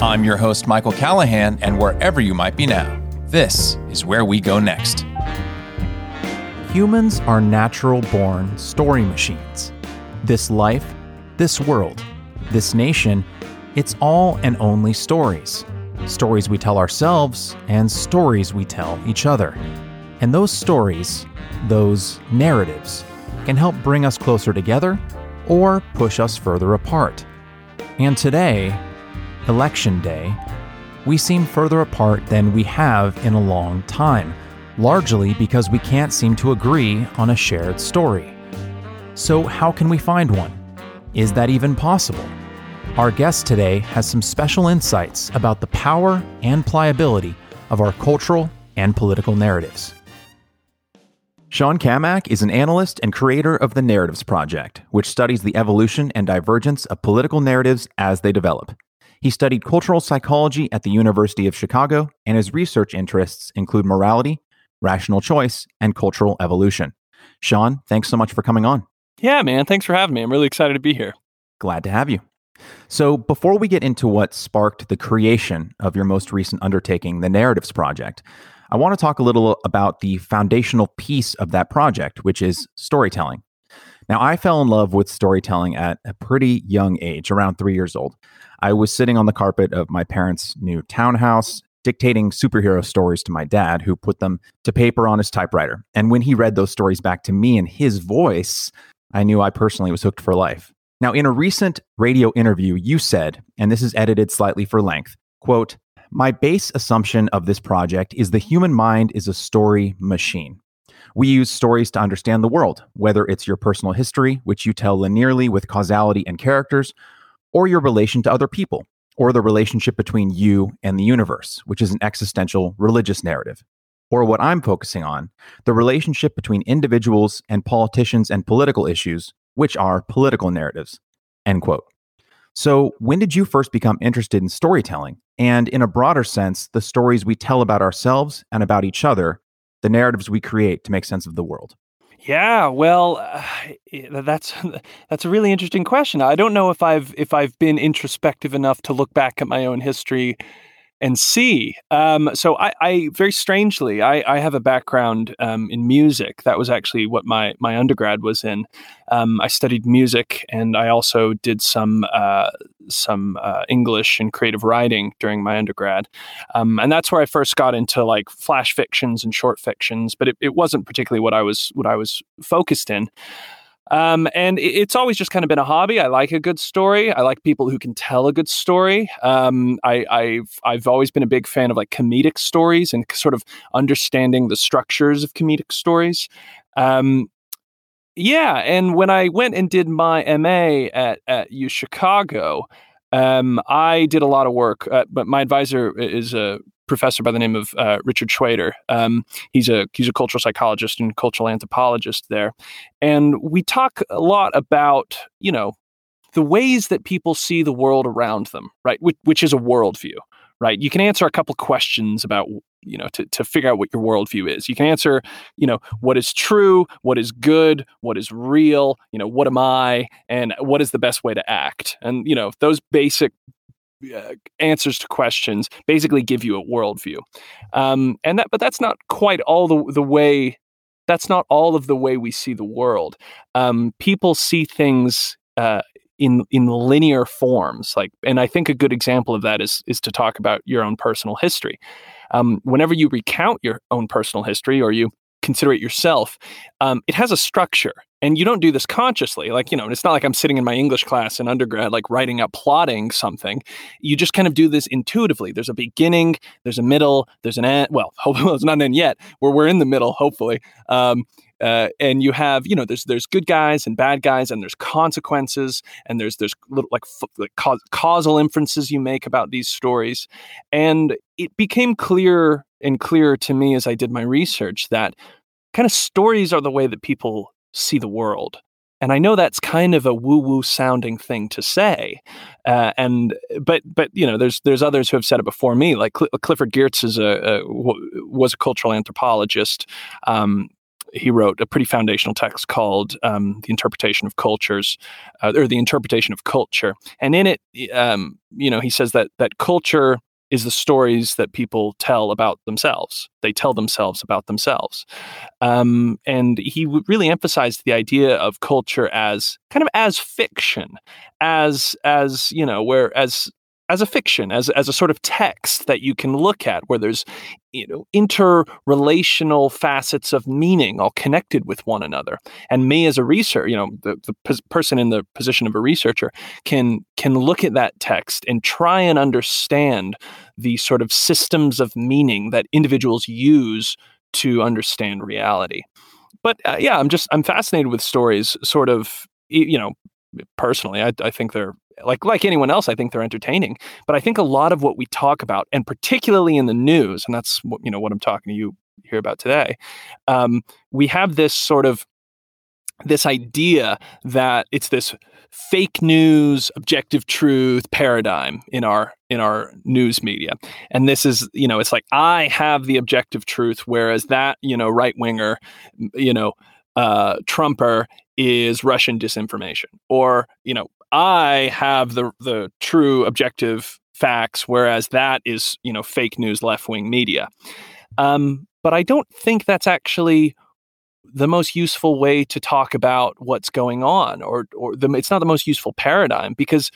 I'm your host, Michael Callahan, and wherever you might be now, this is where we go next. Humans are natural born story machines. This life, this world, this nation, it's all and only stories. Stories we tell ourselves and stories we tell each other. And those stories, those narratives, can help bring us closer together or push us further apart. And today, Election Day, we seem further apart than we have in a long time, largely because we can't seem to agree on a shared story. So, how can we find one? Is that even possible? Our guest today has some special insights about the power and pliability of our cultural and political narratives. Shaun Cammack is an analyst and creator of the Narratives Project, which studies the evolution and divergence of political narratives as they develop. He studied cultural psychology at the University of Chicago, and his research interests include morality, rational choice, and cultural evolution. Shaun, thanks so much for coming on. Yeah, man. Thanks for having me. I'm really excited to be here. Glad to have you. So, before we get into what sparked the creation of your most recent undertaking, the Narratives Project, I want to talk a little about the foundational piece of that project, which is storytelling. Now, I fell in love with storytelling at a pretty young age, around three years old. I was sitting on the carpet of my parents' new townhouse, dictating superhero stories to my dad, who put them to paper on his typewriter. And when he read those stories back to me in his voice, I knew I personally was hooked for life. Now, in a recent radio interview, you said, and this is edited slightly for length, quote, my base assumption of this project is the human mind is a story machine. We use stories to understand the world, whether it's your personal history, which you tell linearly with causality and characters, or your relation to other people, or the relationship between you and the universe, which is an existential religious narrative. Or what I'm focusing on, the relationship between individuals and politicians and political issues, which are political narratives. End quote. So, when did you first become interested in storytelling? And in a broader sense, the stories we tell about ourselves and about each other, the narratives we create to make sense of the world? Yeah, well, uh, that's that's a really interesting question. I don't know if I've if I've been introspective enough to look back at my own history and see. Um, so I, I, very strangely, I, I have a background um, in music. That was actually what my my undergrad was in. Um, I studied music, and I also did some uh, some uh, English and creative writing during my undergrad. Um, and that's where I first got into like flash fictions and short fictions. But it, it wasn't particularly what I was what I was focused in. Um, and it's always just kind of been a hobby. I like a good story. I like people who can tell a good story. Um, I, have I've always been a big fan of like comedic stories and sort of understanding the structures of comedic stories. Um, yeah, and when I went and did my MA at at U Chicago, um, I did a lot of work. Uh, but my advisor is a professor by the name of uh, Richard Shweder. Um, he's a he's a cultural psychologist and cultural anthropologist there, and we talk a lot about you know the ways that people see the world around them, right? Which, which is a worldview, right? You can answer a couple questions about you know to, to figure out what your worldview is. You can answer you know what is true, what is good, what is real, you know what am I, and what is the best way to act, and you know those basic uh, answers to questions basically give you a worldview. Um, and that but that's not quite all the, the way that's not all of the way we see the world. Um, people see things uh, in in linear forms like and i think a good example of that is is to talk about your own personal history. Um, whenever you recount your own personal history or you consider it yourself, um, it has a structure. And you don't do this consciously. Like, you know, it's not like I'm sitting in my English class in undergrad, like writing out plotting something. You just kind of do this intuitively. There's a beginning, there's a middle, there's an end. Well, hopefully it's not an end yet. Where we're in the middle, hopefully. Um, uh, and you have you know there's there's good guys and bad guys and there's consequences and there's there's little like, like causal inferences you make about these stories and it became clear and clearer to me as I did my research that kind of stories are the way that people see the world. And I know that's kind of a woo-woo sounding thing to say, uh, and but but you know there's there's others who have said it before me. Like Cl- Clifford Geertz is a, a, was a cultural anthropologist, um, he wrote a pretty foundational text called um, "The Interpretation of Cultures," uh, or "The Interpretation of Culture," and in it, um, you know, he says that that culture is the stories that people tell about themselves. They tell themselves about themselves. Um, and he really emphasized the idea of culture as kind of as fiction, as as you know, where as as a fiction, as as a sort of text that you can look at, where there's you know interrelational facets of meaning all connected with one another. And me as a researcher, you know, the, the p- person in the position of a researcher can can look at that text and try and understand the sort of systems of meaning that individuals use to understand reality. But uh, yeah, I'm just I'm fascinated with stories, sort of you know personally I, I, think they're like like anyone else, I think they're entertaining. But I think a lot of what we talk about, and particularly in the news, and that's what you know what I'm talking to you here about today, um, we have this sort of this idea that it's this fake news objective truth paradigm in our in our news media and this is you know it's like i have the objective truth whereas that you know right winger you know uh trumper is russian disinformation or you know I have the the true objective facts, whereas that is you know fake news, left wing media. Um, but I don't think that's actually the most useful way to talk about what's going on, or or the, it's not the most useful paradigm because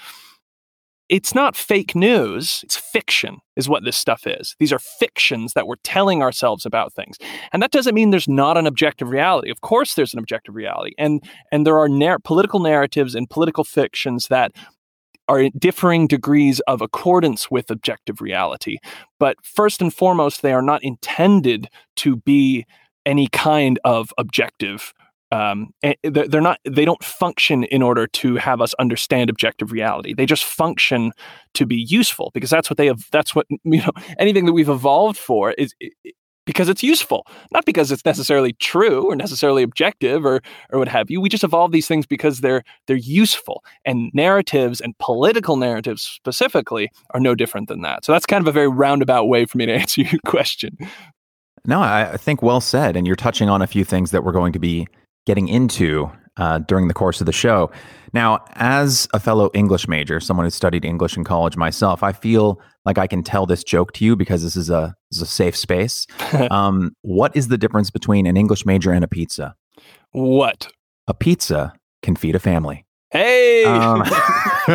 it's not fake news, it's fiction, is what this stuff is. These are fictions that we're telling ourselves about things. And that doesn't mean there's not an objective reality. Of course, there's an objective reality. And, and there are narr- political narratives and political fictions that are differing degrees of accordance with objective reality. But first and foremost, they are not intended to be any kind of objective um, they're not they don't function in order to have us understand objective reality. They just function to be useful because that's what they have that's what you know anything that we've evolved for is because it's useful. Not because it's necessarily true or necessarily objective or or what have you. We just evolve these things because they're they're useful. And narratives and political narratives specifically are no different than that. So that's kind of a very roundabout way for me to answer your question. No i think well said. And you're touching on a few things that we're going to be getting into uh, during the course of the show. Now, as a fellow English major, someone who studied English in college myself, I feel like I can tell this joke to you because this is a, this is a safe space. um, what is the difference between an English major and a pizza? What? A pizza can feed a family. Hey! Um,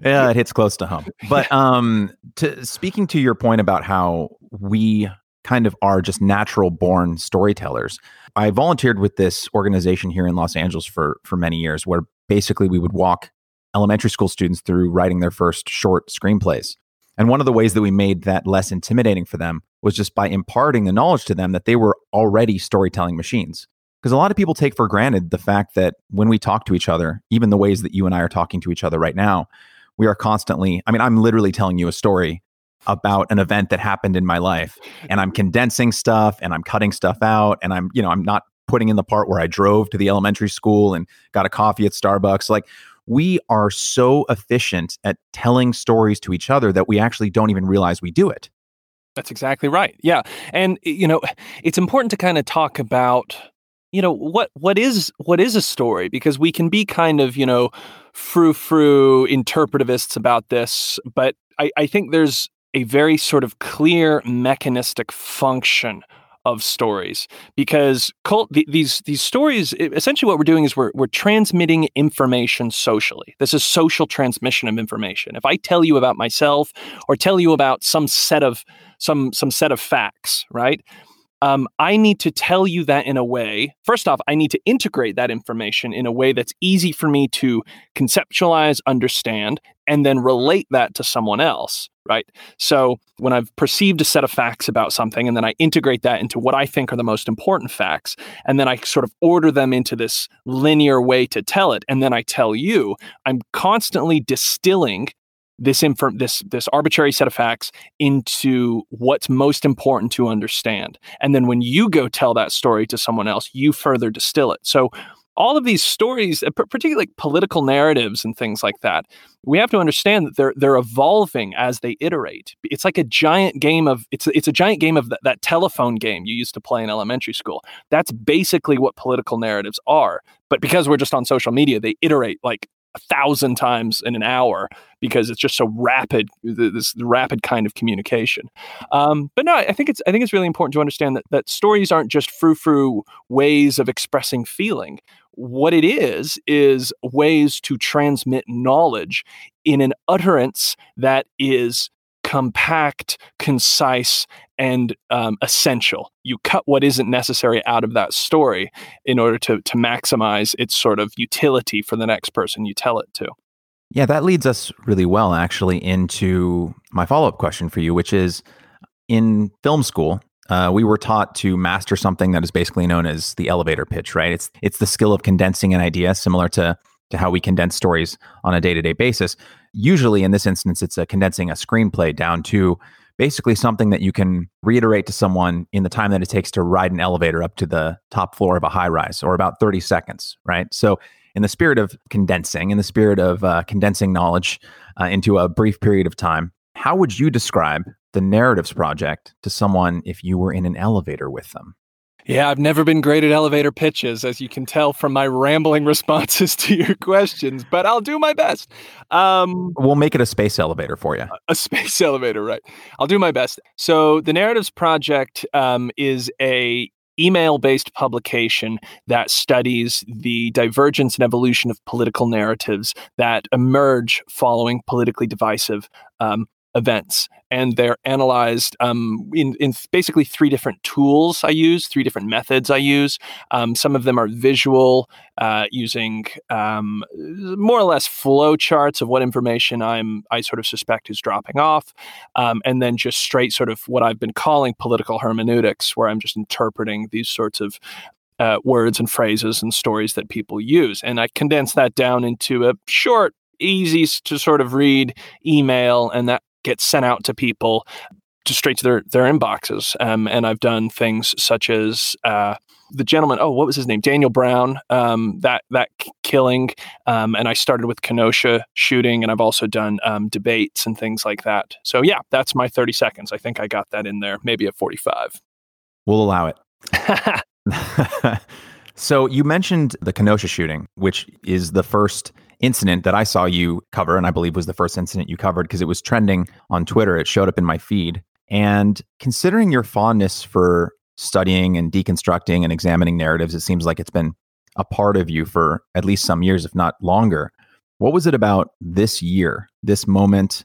yeah, it hits close to home. But um, to, speaking to your point about how we kind of are just natural born storytellers. I volunteered with this organization here in Los Angeles for for many years where basically we would walk elementary school students through writing their first short screenplays. And one of the ways that we made that less intimidating for them was just by imparting the knowledge to them that they were already storytelling machines. Because a lot of people take for granted the fact that when we talk to each other, even the ways that you and I are talking to each other right now, we are constantly, I mean, I'm literally telling you a story about an event that happened in my life and I'm condensing stuff and I'm cutting stuff out and I'm, you know, I'm not putting in the part where I drove to the elementary school and got a coffee at Starbucks. Like we are so efficient at telling stories to each other that we actually don't even realize we do it. That's exactly right. Yeah. And you know, it's important to kind of talk about you know what what is what is a story because we can be kind of you know frou frou interpretivists about this but I, I think there's a very sort of clear mechanistic function of stories because cult, these these stories essentially what we're doing is we're we're transmitting information socially. This is social transmission of information. If I tell you about myself or tell you about some set of some some set of facts, right? Um, I need to tell you that in a way. First off, I need to integrate that information in a way that's easy for me to conceptualize, understand, and then relate that to someone else, right? So when I've perceived a set of facts about something, and then I integrate that into what I think are the most important facts, and then I sort of order them into this linear way to tell it, and then I tell you, I'm constantly distilling this info, this this arbitrary set of facts into what's most important to understand. And then when you go tell that story to someone else, you further distill it. So all of these stories, uh, particularly like political narratives and things like that, we have to understand that they're they're evolving as they iterate. It's like a giant game of it's it's a giant game of that, that telephone game you used to play in elementary school. That's basically what political narratives are. But because we're just on social media, they iterate like a thousand times in an hour because it's just so rapid this rapid kind of communication. Um, but no i think it's i think it's really important to understand that, that stories aren't just frou-frou ways of expressing feeling. What it is is ways to transmit knowledge in an utterance that is compact, concise, and um, essential. You cut what isn't necessary out of that story in order to, to maximize its sort of utility for the next person you tell it to. Yeah, that leads us really well, actually, into my follow up question for you, which is in film school, uh, we were taught to master something that is basically known as the elevator pitch, right? It's it's the skill of condensing an idea, similar to to how we condense stories on a day to day basis. Usually, in this instance, it's a condensing a screenplay down to basically something that you can reiterate to someone in the time that it takes to ride an elevator up to the top floor of a high rise, or about thirty seconds, right? So, in the spirit of condensing, in the spirit of uh, condensing knowledge uh, into a brief period of time, how would you describe the Narratives Project to someone if you were in an elevator with them? Yeah, I've never been great at elevator pitches, as you can tell from my rambling responses to your questions, but I'll do my best. Um, we'll make it a space elevator for you. A space elevator, right? I'll do my best. So, the Narratives Project um, is a email based publication that studies the divergence and evolution of political narratives that emerge following politically divisive um, events and they're analyzed um, in, in basically three different tools I use, three different methods I use. Um, some of them are visual, uh, using um, more or less flow charts of what information I'm I sort of suspect is dropping off, um, and then just straight sort of what I've been calling political hermeneutics, where I'm just interpreting these sorts of uh, words and phrases and stories that people use, and I condense that down into a short easy to sort of read email and that gets sent out to people just straight to their their inboxes. Um, and I've done things such as uh, the gentleman. Oh, what was his name? Daniel Brown. Um, that that killing. Um, and I started with Kenosha shooting, and I've also done um, debates and things like that. So yeah, that's my thirty seconds. I think I got that in there. Maybe at forty five. We'll allow it. so you mentioned the Kenosha shooting, which is the first incident that I saw you cover, and I believe was the first incident you covered because it was trending on Twitter. It showed up in my feed. And considering your fondness for studying and deconstructing and examining narratives, it seems like it's been a part of you for at least some years, if not longer. What was it about this year, this moment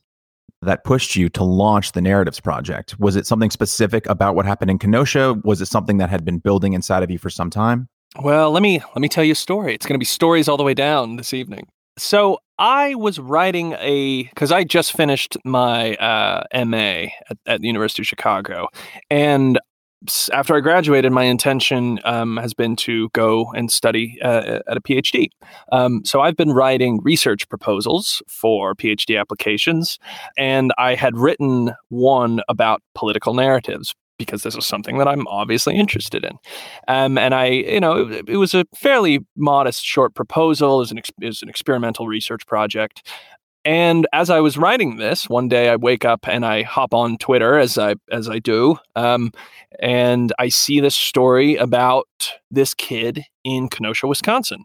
that pushed you to launch the Narratives Project? Was it something specific about what happened in Kenosha? Was it something that had been building inside of you for some time? Well, let me let me tell you a story. It's going to be stories all the way down this evening. So I was writing a because I just finished my uh, MA at, at, the University of Chicago, and after I graduated, my intention um, has been to go and study uh, at a PhD. Um, so I've been writing research proposals for PhD applications, and I had written one about political narratives because this is something that I'm obviously interested in. Um, and I, you know, it, it, was a fairly modest short proposal. as an, it was an experimental research project. And as I was writing this, one day I wake up and I hop on Twitter as I as I do, um, and I see this story about this kid in Kenosha, Wisconsin,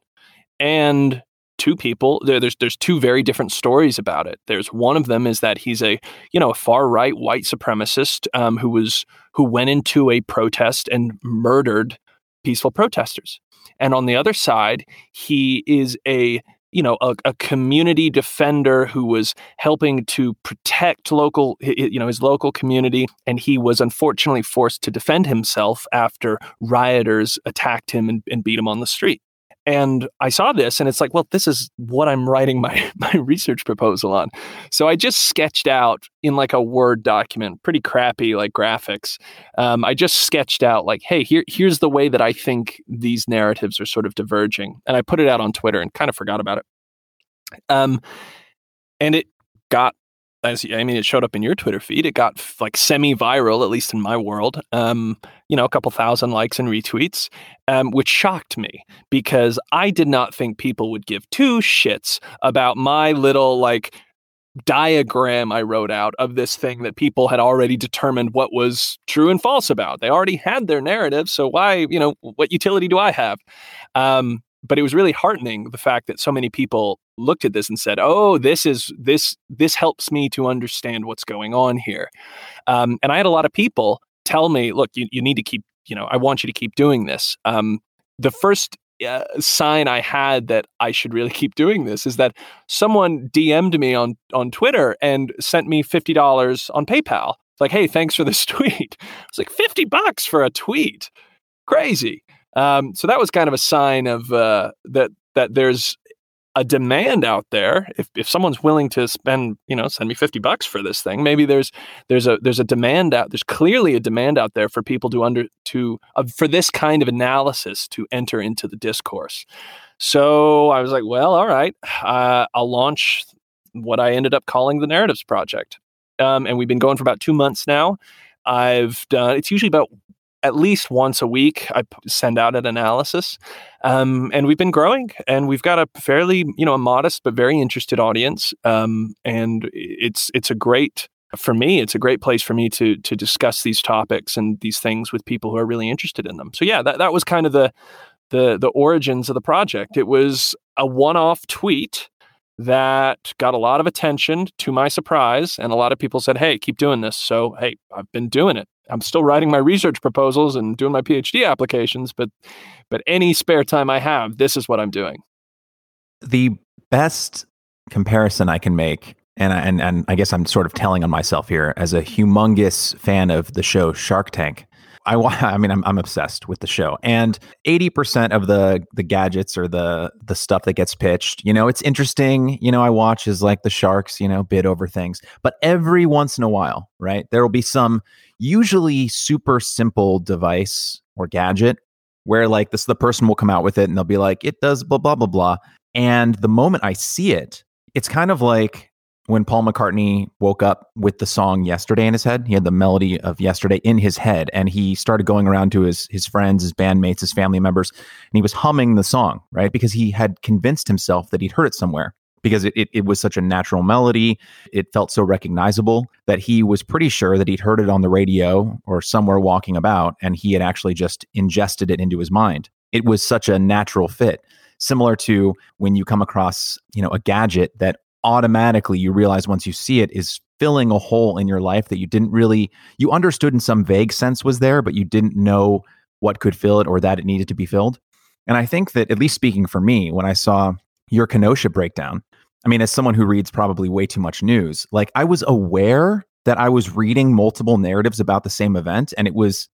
and two people there, there's there's two very different stories about it. There's one of them is that he's a you know a far right white supremacist um, who was who went into a protest and murdered peaceful protesters. And on the other side he is a you know a, a, community defender who was helping to protect local you know his local community. And he was unfortunately forced to defend himself after rioters attacked him and, and beat him on the street and I saw this and it's like, well, this is what I'm writing my, my research proposal on. So I just sketched out in like a Word document, pretty crappy like graphics. Um, I just sketched out like, hey, here, here's the way that I think these narratives are sort of diverging. And I put it out on Twitter and kind of forgot about it. Um, and it got as I mean, it showed up in your Twitter feed. It got like semi-viral, at least in my world. Um, you know, a couple thousand likes and retweets, um, which shocked me because I did not think people would give two shits about my little like diagram I wrote out of this thing that people had already determined what was true and false about. They already had their narrative, so why, you know, what utility do I have? Um, but it was really heartening the fact that so many people looked at this and said, "Oh, this is this this helps me to understand what's going on here." Um, and I had a lot of people tell me, "Look, you, you need to keep, you know, I want you to keep doing this." Um, the first uh, sign I had that I should really keep doing this is that someone DM'd me on on Twitter and sent me fifty dollars on PayPal. Like, hey, thanks for this tweet. It's like fifty bucks for a tweet, crazy. Um, so that was kind of a sign of uh, that that there's a demand out there. If, if someone's willing to spend you know send me 50 bucks for this thing maybe there's there's a there's a demand out there's clearly a demand out there for people to under to uh, for this kind of analysis to enter into the discourse. So i was like well all right uh, i'll launch what i ended up calling the narratives project. Um, and we've been going for about two months now. I've done it's usually about at least once a week i send out an analysis. Um, and we've been growing and we've got a fairly you know a modest but very interested audience. Um, and it's it's a great for me it's a great place for me to to discuss these topics and these things with people who are really interested in them. So yeah that, that was kind of the the the origins of the project. It was a one-off tweet that got a lot of attention to my surprise and a lot of people said hey keep doing this. So hey i've been doing it I'm still writing my research proposals and doing my PhD applications, but but any spare time I have, this is what I'm doing. The best comparison I can make, and I, and and I guess I'm sort of telling on myself here as a humongous fan of the show Shark Tank. I want. I mean I'm I'm obsessed with the show. And 80% of the the gadgets or the the stuff that gets pitched, you know, it's interesting, you know, I watch is like the sharks, you know, bid over things. But every once in a while, right? There will be some usually super simple device or gadget where like this the person will come out with it and they'll be like it does blah blah blah blah and the moment i see it it's kind of like when paul mccartney woke up with the song yesterday in his head he had the melody of yesterday in his head and he started going around to his his friends his bandmates his family members and he was humming the song right because he had convinced himself that he'd heard it somewhere because it, it, it, was such a natural melody. It felt so recognizable that he was pretty sure that he'd heard it on the radio or somewhere walking about, and he had actually just ingested it into his mind. It was such a natural fit, similar to when you come across, you know, a gadget that automatically you realize once you see it is filling a hole in your life that you didn't really you understood in some vague sense was there, but you didn't know what could fill it or that it needed to be filled. And I think that at least speaking for me, when I saw your Kenosha breakdown, I mean, as someone who reads probably way too much news, like I was aware that I was reading multiple narratives about the same event, and it was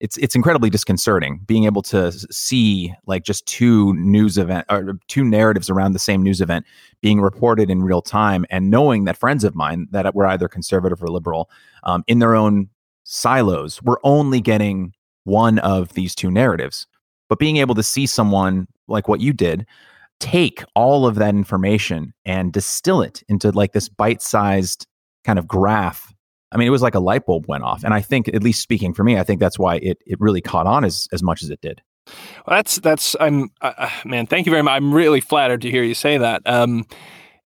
it's it's incredibly disconcerting being able to see like just two news event or two narratives around the same news event being reported in real time, and knowing that friends of mine that were either conservative or liberal um, in their own silos were only getting one of these two narratives, but being able to see someone like what you did take all of that information and distill it into like this bite-sized kind of graph I mean, it was like a light bulb went off, and I think, at least speaking for me, I think that's why it it really caught on as as much as it did. Well, that's that's I'm uh, uh, man. Thank you very much. I'm really flattered to hear you say that. Um,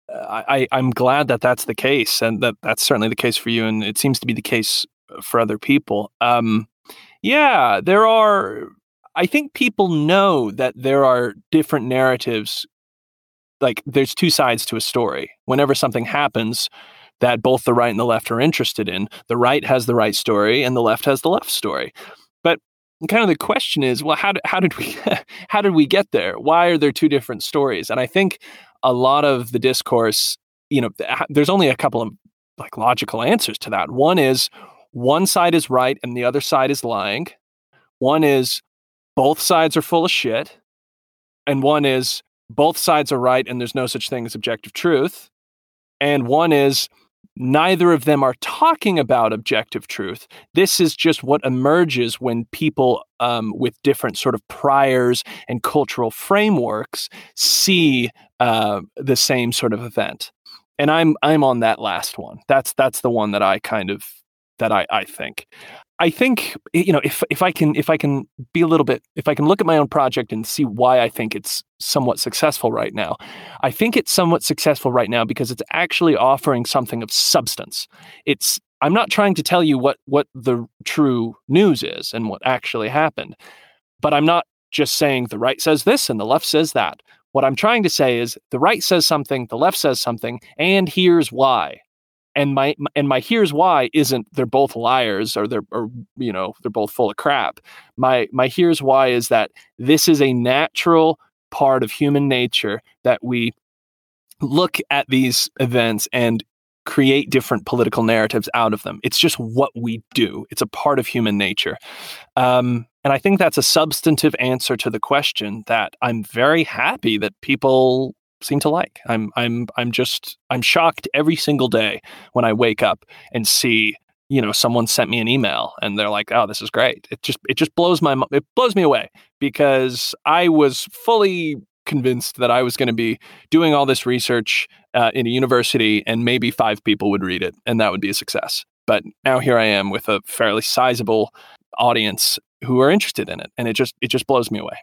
I I'm glad that that's the case, and that that's certainly the case for you, and it seems to be the case for other people. Um, yeah, there are I think people know that there are different narratives. Like there's two sides to a story. Whenever something happens that both the right and the left are interested in, the right has the right story and the left has the left story. But kind of the question is, well, how did, how did we how did we get there? Why are there two different stories? And I think a lot of the discourse, you know, there's only a couple of like logical answers to that. One is one side is right and the other side is lying. One is both sides are full of shit. And one is both sides are right and there's no such thing as objective truth. And one is neither of them are talking about objective truth. This is just what emerges when people um, with different sort of priors and cultural frameworks see uh, the same sort of event. and I'm I'm on that last one. That's that's the one that I kind of that I I think. I think you know if if I can if I can be a little bit if I can look at my own project and see why I think it's somewhat successful right now. I think it's somewhat successful right now because it's actually offering something of substance. It's I'm not trying to tell you what what the true news is and what actually happened. But I'm not just saying the right says this and the left says that. What I'm trying to say is the right says something, the left says something, and here's why and my and my here's why isn't they're both liars or they're or you know they're both full of crap. My my here's why is that this is a natural part of human nature that we look at these events and create different political narratives out of them. It's just what we do. It's a part of human nature. Um, and i think that's a substantive answer to the question that i'm very happy that people seem to like. I'm I'm I'm just I'm shocked every single day when I wake up and see you know someone sent me an email and they're like oh this is great. It just it just blows my it blows me away because i was fully convinced that i was going to be doing all this research uh, in a university and maybe five people would read it and that would be a success. But now here i am with a fairly sizable audience who are interested in it and it just it just blows me away.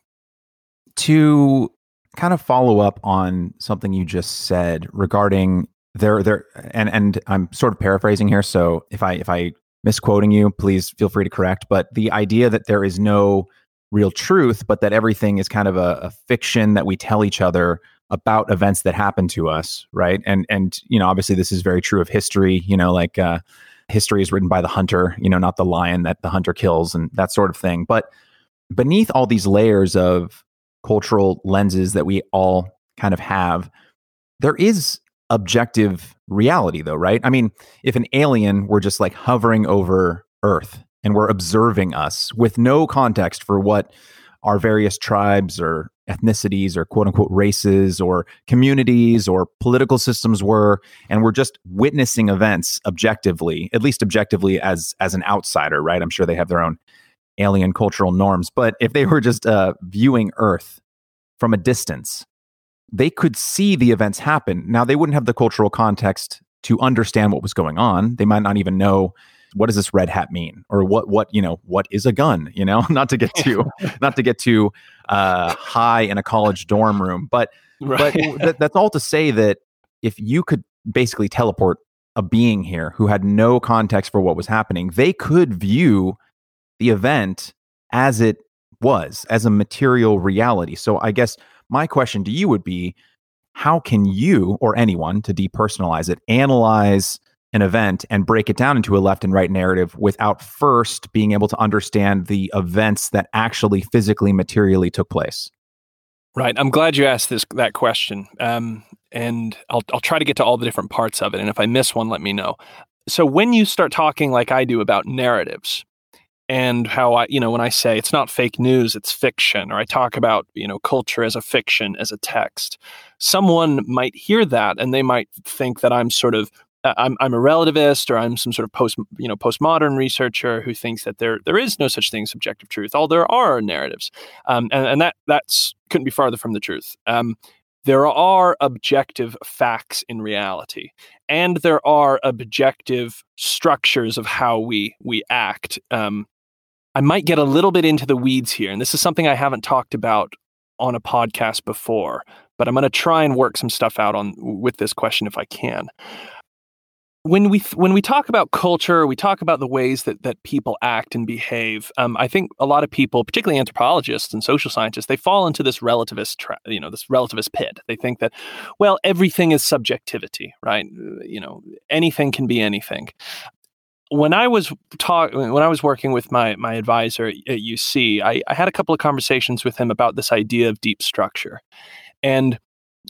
To kind of follow up on something you just said regarding there there and and I'm sort of paraphrasing here so if I if I misquoting you please feel free to correct but the idea that there is no real truth but that everything is kind of a, a fiction that we tell each other about events that happen to us right? And and you know obviously this is very true of history you know like uh history is written by the hunter you know not the lion that the hunter kills and that sort of thing but beneath all these layers of cultural lenses that we all kind of have, there is objective reality, though, right? I mean, if an alien were just like hovering over Earth and were observing us with no context for what our various tribes or ethnicities or quote unquote races or communities or political systems were and we're just witnessing events objectively at least objectively as as an outsider right i'm sure they have their own alien cultural norms. But if they were just uh, viewing Earth from a distance, they could see the events happen. Now, they wouldn't have the cultural context to understand what was going on. They might not even know what does this red hat mean or what what you know what is a gun you know not to get too not to get too uh, high in a college dorm room but right. but th- that's all to say that if you could basically teleport a being here who had no context for what was happening they could view the event as it was, as a material reality. So I guess my question to you would be how can you or anyone to depersonalize it analyze an event and break it down into a left and right narrative without first being able to understand the events that actually physically materially took place? Right. I'm glad you asked this that question. Um, and I'll, I'll try to get to all the different parts of it and if i miss one let me know. So when you start talking like i do about narratives and how I, you know, when I say it's not fake news, it's fiction, or I talk about, you know, culture as a fiction, as a text, someone might hear that and they might think that I'm sort of uh, I'm, I'm a relativist or I'm some sort of post you know postmodern researcher who thinks that there there is no such thing as subjective truth. All there are narratives, um, and, and that that's couldn't be farther from the truth. Um, there are objective facts in reality and there are objective structures of how we we act um, I might get a little bit into the weeds here, and this is something I haven't talked about on a podcast before, but I'm going to try and work some stuff out on with this question if I can. When we when we talk about culture, we talk about the ways that that people act and behave. Um, I think a lot of people, particularly anthropologists and social scientists, they fall into this relativist, tra- you know, this relativist pit. They think that, well, everything is subjectivity, right? You know, anything can be anything when I was talk when I was working with my my advisor at UC, I, I had a couple of conversations with him about this idea of deep structure. And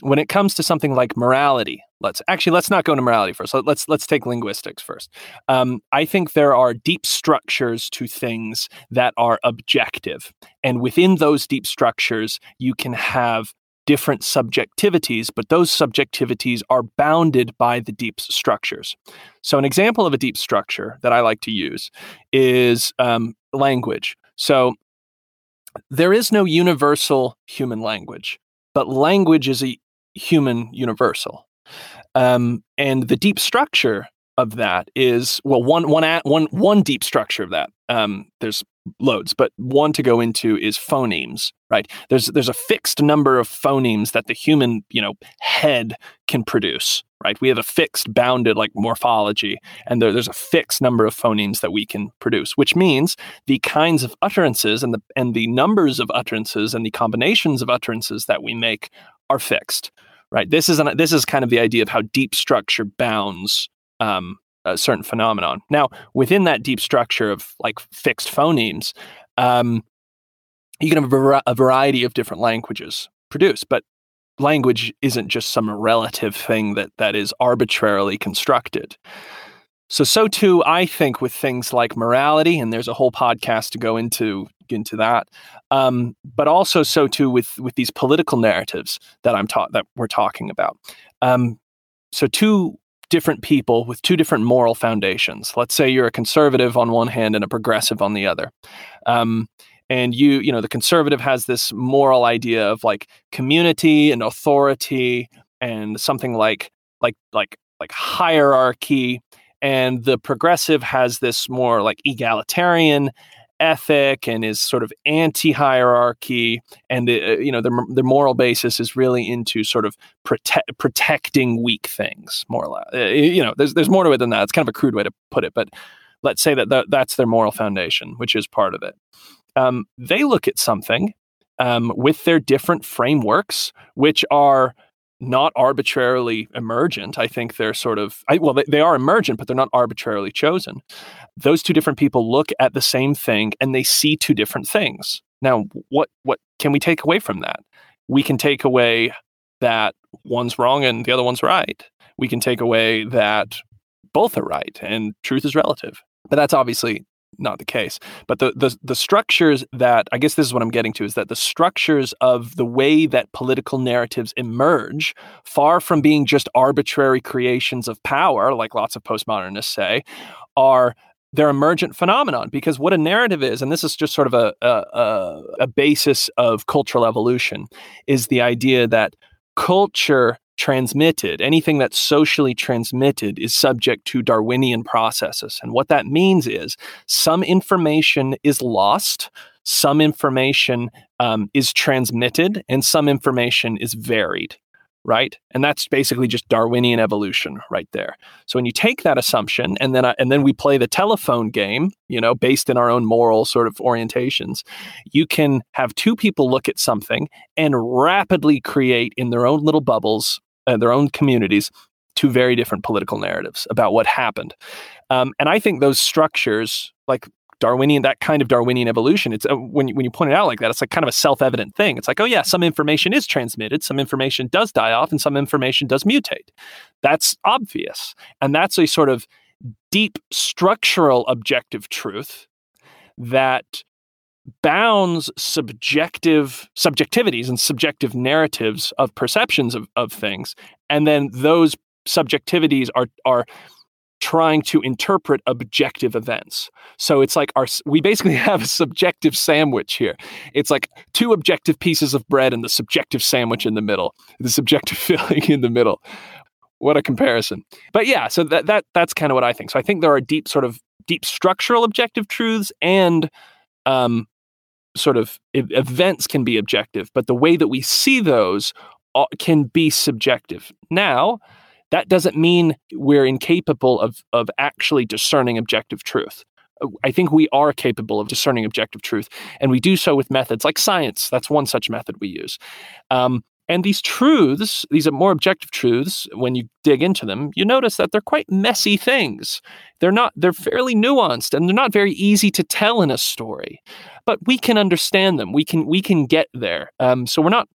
when it comes to something like morality, let's actually let's not go into morality first. Let's let's take linguistics first. Um, I think there are deep structures to things that are objective, and within those deep structures, you can have different subjectivities, but those subjectivities are bounded by the deep structures. So, an example of a deep structure that I like to use is um, language. So, there is no universal human language, but language is a human universal. Um, and the deep structure of that is well one one one one deep structure of that. Um, there's loads, but one to go into is phonemes. Right? There's there's a fixed number of phonemes that the human you know head can produce. Right? We have a fixed bounded like morphology, and there, there's a fixed number of phonemes that we can produce, which means the kinds of utterances and the and the numbers of utterances and the combinations of utterances that we make are fixed. Right? This is an, this is kind of the idea of how deep structure bounds um, a certain phenomenon. Now, within that deep structure of like fixed phonemes, um, you can have a, var- a, variety of different languages produced, but language isn't just some relative thing that that is arbitrarily constructed. So, so too, I think with things like morality, and there's a whole podcast to go into into that. Um, but also, so too with with these political narratives that I'm taught that we're talking about. Um, so, two different people with two different moral foundations. Let's say you're a conservative on one hand and a progressive on the other. Um, and you, you know, the conservative has this moral idea of like community and authority and something like like like like hierarchy and the progressive has this more like egalitarian ethic and is sort of anti-hierarchy and the, uh, you know the, the moral basis is really into sort of prote- protecting weak things more or less. Uh, you know there's there's more to it than that. It's kind of a crude way to put it but let's say that th- that's their moral foundation which is part of it. Um, they look at something um, with their different frameworks which are not arbitrarily emergent. I think they're sort of, I, well, they, they are emergent, but they're not arbitrarily chosen. Those two different people look at the same thing and they see two different things. Now, what what can we take away from that? We can take away that one's wrong and the other one's right. We can take away that both are right and truth is relative. But that's obviously not the case. But the, the the structures that I guess this is what I'm getting to is that the structures of the way that political narratives emerge, far from being just arbitrary creations of power, like lots of postmodernists say, are their emergent phenomenon because what a narrative is and this is just sort of a, a, a basis of cultural evolution is the idea that culture transmitted, anything that's socially transmitted is subject to Darwinian processes. And what that means is some information is lost, some information um, is transmitted, and some information is varied. Right, and that's basically just Darwinian evolution right there. So when you take that assumption, and then and then we play the telephone game, you know, based in our own moral sort of orientations, you can have two people look at something and rapidly create in their own little bubbles uh, their own communities two very different political narratives about what happened. Um, and I think those structures, like Darwinian, that kind of Darwinian evolution, it's uh, when you, when you point it out like that, it's like kind of a self-evident thing. It's like, oh yeah, some information is transmitted, some information does die off, and some information does mutate. That's obvious, and that's a sort of deep structural objective truth that bounds subjective subjectivities and subjective narratives of perceptions of, of things. And then those subjectivities are are trying to interpret objective events. So it's like our we basically have a subjective sandwich here. It's like two objective pieces of bread and the subjective sandwich in the middle the subjective filling in the middle. What a comparison. But yeah so that, that that's kind of what i think. So i think there are deep sort of deep structural objective truths and um, sort of events can be objective, but the way that we see those uh, can be subjective. Now, that doesn't mean we're incapable of, of actually discerning objective truth. Uh, I think we are capable of discerning objective truth, and we do so with methods like science. That's one such method we use. Um, and these truths, these are more objective truths, when you dig into them, you notice that they're quite messy things. They're not, they're fairly nuanced and they're not very easy to tell in a story. But we can understand them. We can we can get there. Um, so we're not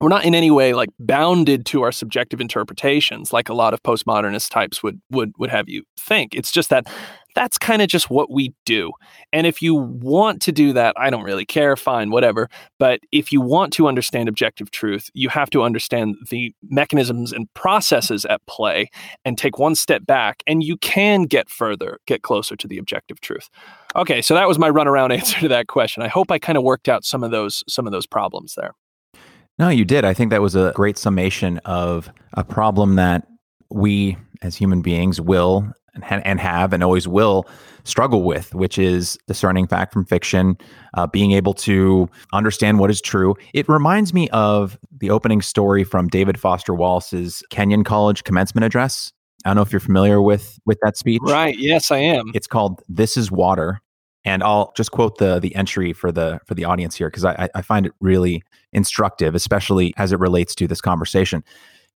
we're not in any way like bounded to our subjective interpretations like a lot of postmodernist types would would would have you think. It's just that that's kind of just what we do. And if you want to do that, I don't really care, fine, whatever. But if you want to understand objective truth, you have to understand the mechanisms and processes at play and take one step back, and you can get further, get closer to the objective truth. Okay, so that was my runaround answer to that question. I hope I kind of worked out some of those some of those problems there. No, you did. I think that was a great summation of a problem that we as human beings will and have and always will struggle with, which is discerning fact from fiction, uh, being able to understand what is true. It reminds me of the opening story from David Foster Wallace's Kenyon College commencement address. I don't know if you're familiar with with that speech. Right. Yes, I am. It's called "This Is Water," and I'll just quote the the entry for the for the audience here because I, I find it really instructive, especially as it relates to this conversation.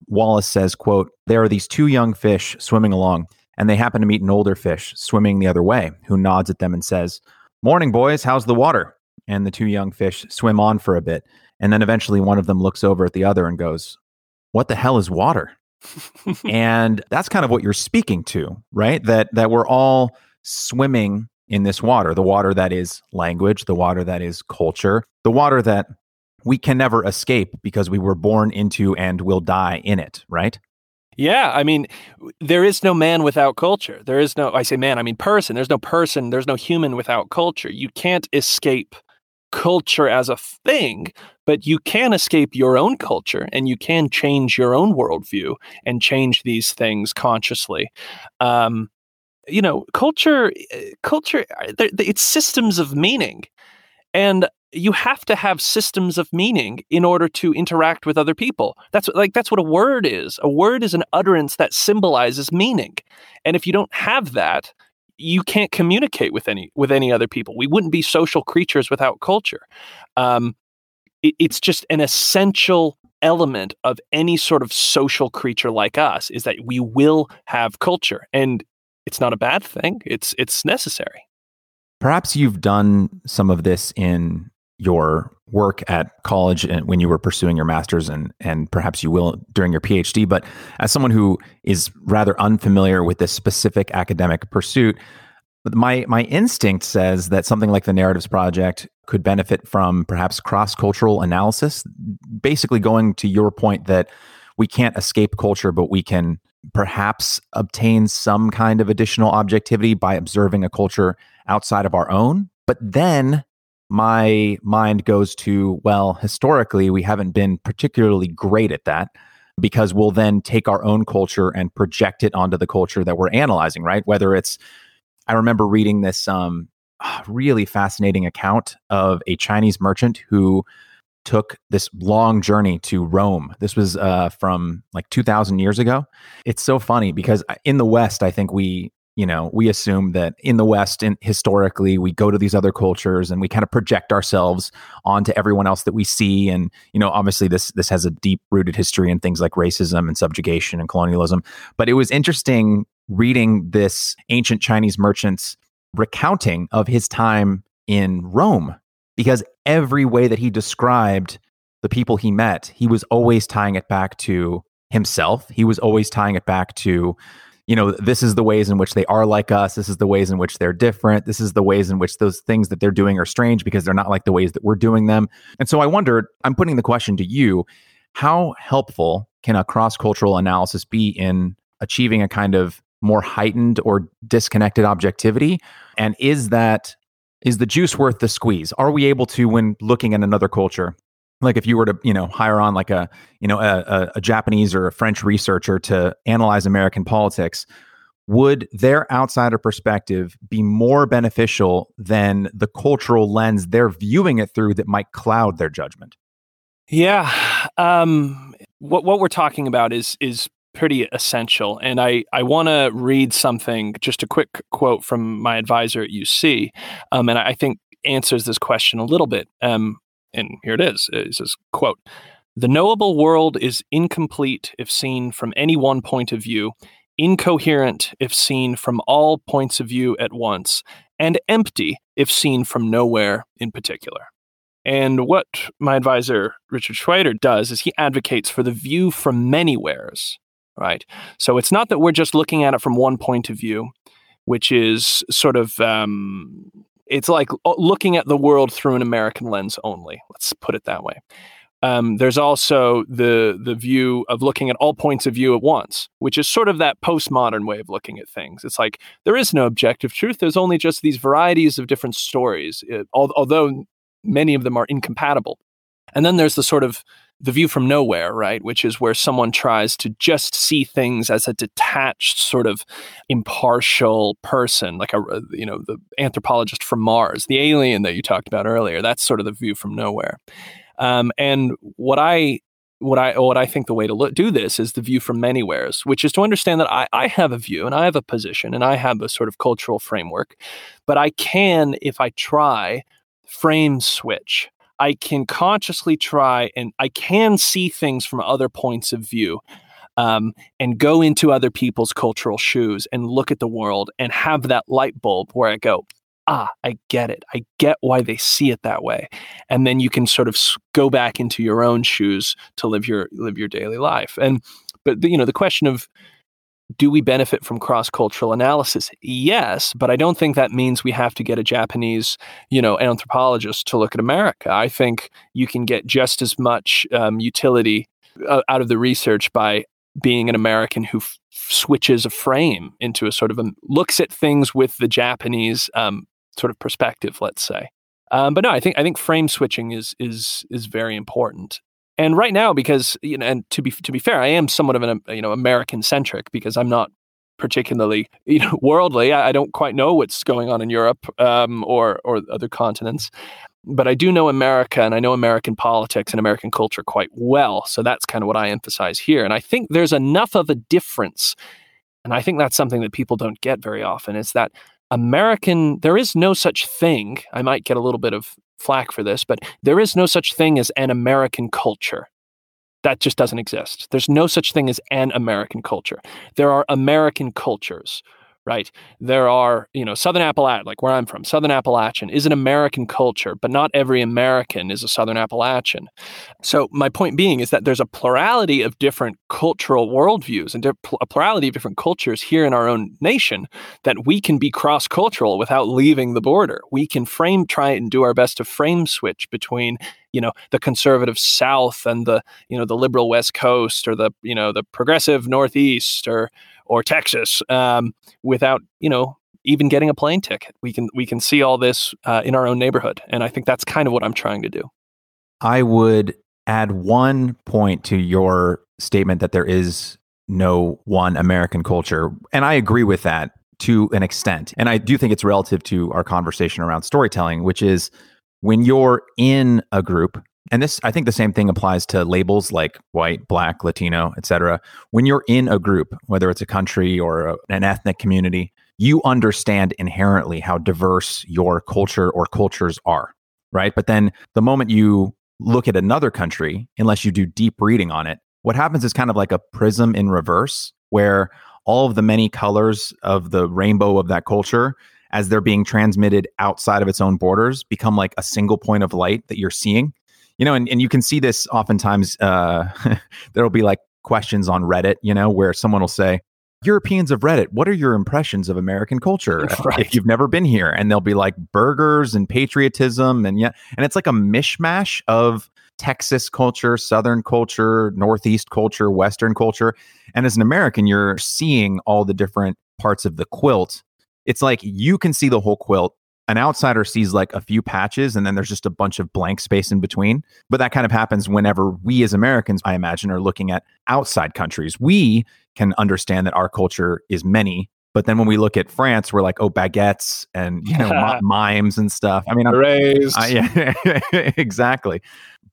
Wallace says, "quote There are these two young fish swimming along." And they happen to meet an older fish swimming the other way who nods at them and says, Morning, boys, how's the water? And the two young fish swim on for a bit. And then eventually one of them looks over at the other and goes, What the hell is water? and that's kind of what you're speaking to, right? That that we're all swimming in this water, the water that is language, the water that is culture, the water that we can never escape because we were born into and will die in it, right? Yeah, I mean, there is no man without culture. There is no, I say man, I mean person. There's no person, there's no human without culture. You can't escape culture as a thing, but you can escape your own culture and you can change your own worldview and change these things consciously. Um, you know, culture, eh, culture, eh, it's systems of meaning. And you have to have systems of meaning in order to interact with other people. That's like that's what a word is. A word is an utterance that symbolizes meaning. And if you don't have that, you can't communicate with any with any other people. We wouldn't be social creatures without culture. Um, it, it's just an essential element of any sort of social creature like us is that we will have culture, and it's not a bad thing. It's it's necessary. Perhaps you've done some of this in your work at college and when you were pursuing your master's and and perhaps you will during your PhD but as someone who is rather unfamiliar with this specific academic pursuit my my instinct says that something like the narratives project could benefit from perhaps cross-cultural analysis basically going to your point that we can't escape culture but we can perhaps obtain some kind of additional objectivity by observing a culture outside of our own. But then my mind goes to, well, historically, we haven't been particularly great at that because we'll then take our own culture and project it onto the culture that we're analyzing, right? Whether it's, I remember reading this um, really fascinating account of a Chinese merchant who took this long journey to Rome. This was uh, from like 2000 years ago. It's so funny because uh, in the West, I think we you know we assume that in the west and historically we go to these other cultures and we kind of project ourselves onto everyone else that we see. And you know obviously this this has a deep rooted history in things like racism and subjugation and colonialism. But it was interesting reading this ancient chinese merchant's recounting of his time in rome because every way that he described the people he met he was always tying it back to himself. He was always tying it back to you know, this is the ways in which they are like us. This is the ways in which they're different. This is the ways in which those things that they're doing are strange because they're not like the ways that we're doing them. And so I wondered, I'm putting the question to you how helpful can a cross cultural analysis be in achieving a kind of more heightened or disconnected objectivity? And is that is the juice worth the squeeze? Are we able to, when looking at another culture, like if you were to you know hire on like a you know a, a, japanese or a french researcher to analyze american politics would their outsider perspective be more beneficial than the cultural lens they're viewing it through that might cloud their judgment? Yeah um, what what we're talking about is is pretty essential and i i want to read something just a quick quote from my advisor at uc um, and i think answers this question a little bit. Um, and here it is. It says, quote, the knowable world is incomplete if seen from any one point of view, incoherent if seen from all points of view at once, and empty if seen from nowhere in particular. And what my advisor, Richard Shweder, does is he advocates for the view from many wheres, right? So it's not that we're just looking at it from one point of view, which is sort of um, it's like uh, looking at the world through an American lens only. Let's put it that way. Um, there's also the the view of looking at all points of view at once, which is sort of that postmodern way of looking at things. It's like there is no objective truth. There's only just these varieties of different stories, it, although many of them are incompatible. And then there's the sort of the view from nowhere, right? Which is where someone tries to just see things as a detached, sort of impartial person, like a you know the anthropologist from Mars, the alien that you talked about earlier. That's sort of the view from nowhere. Um, and what I what I what I think the way to look, do this is the view from manywheres, which is to understand that I, I have a view and I have a position and I have a sort of cultural framework, but I can, if I try, frame switch. I can consciously try and I can see things from other points of view. Um, and go into other people's cultural shoes and look at the world and have that light bulb where I go, ah, I get it. I get why they see it that way. And then you can sort of go back into your own shoes to live your live your daily life. And but you know, the question of do we benefit from cross-cultural analysis? Yes, but I don't think that means we have to get a Japanese, you know, anthropologist to look at America. I think you can get just as much um, utility uh, out of the research by being an American who f- switches a frame into a sort of a, looks at things with the Japanese um, sort of perspective, let's say. Um, but no, I think I think frame switching is is is very important. And right now, because you know, and to be to be fair, I am somewhat of an you know American centric because I'm not particularly you know worldly. I, I, don't quite know what's going on in Europe um, or or other continents, but I do know America and I know American politics and American culture quite well. So that's kind of what I emphasize here. And I think there's enough of a difference, and I think that's something that people don't get very often. Is that American, there is no such thing. I might get a little bit of flack for this, but there is no such thing as an American culture. That just doesn't exist. There's no such thing as an American culture. There are American cultures right? There are, you know, Southern Appalachian, like where I'm from, Southern Appalachian is an American culture, but not every American is a Southern Appalachian. So my point being is that there's a plurality of different cultural worldviews and a plurality of different cultures here in our own nation that we can be cross-cultural without leaving the border. We can frame, try and do our best to frame switch between you know the conservative south and the you know the liberal west coast or the you know the progressive northeast or or Texas um, without you know even getting a plane ticket. We can we can see all this uh, in our own neighborhood, and I think that's kind of what I'm trying to do. I would add one point to your statement that there is no one American culture, and I agree with that to an extent. And I do think it's relative to our conversation around storytelling, which is when you're in a group and this i think the same thing applies to labels like white black latino etc when you're in a group whether it's a country or a, an ethnic community you understand inherently how diverse your culture or cultures are right? But then the moment you look at another country unless you do deep reading on it what happens is kind of like a prism in reverse where all of the many colors of the rainbow of that culture as they're being transmitted outside of its own borders become like a single point of light that you're seeing you know, and, and you can see this oftentimes. Uh, there'll be like questions on Reddit, you know, where someone will say, Europeans of Reddit, what are your impressions of American culture right. if you've never been here? And they'll be like burgers and patriotism. And yeah, and it's like a mishmash of Texas culture, Southern culture, Northeast culture, Western culture. And as an American, you're seeing all the different parts of the quilt. It's like you can see the whole quilt an outsider sees like a few patches and then there's just a bunch of blank space in between. But that kind of happens whenever we as Americans, I imagine, are looking at outside countries. We can understand that our culture is many. But then when we look at France, we're like, oh, baguettes and you know mimes and stuff. I mean, raised. yeah, exactly.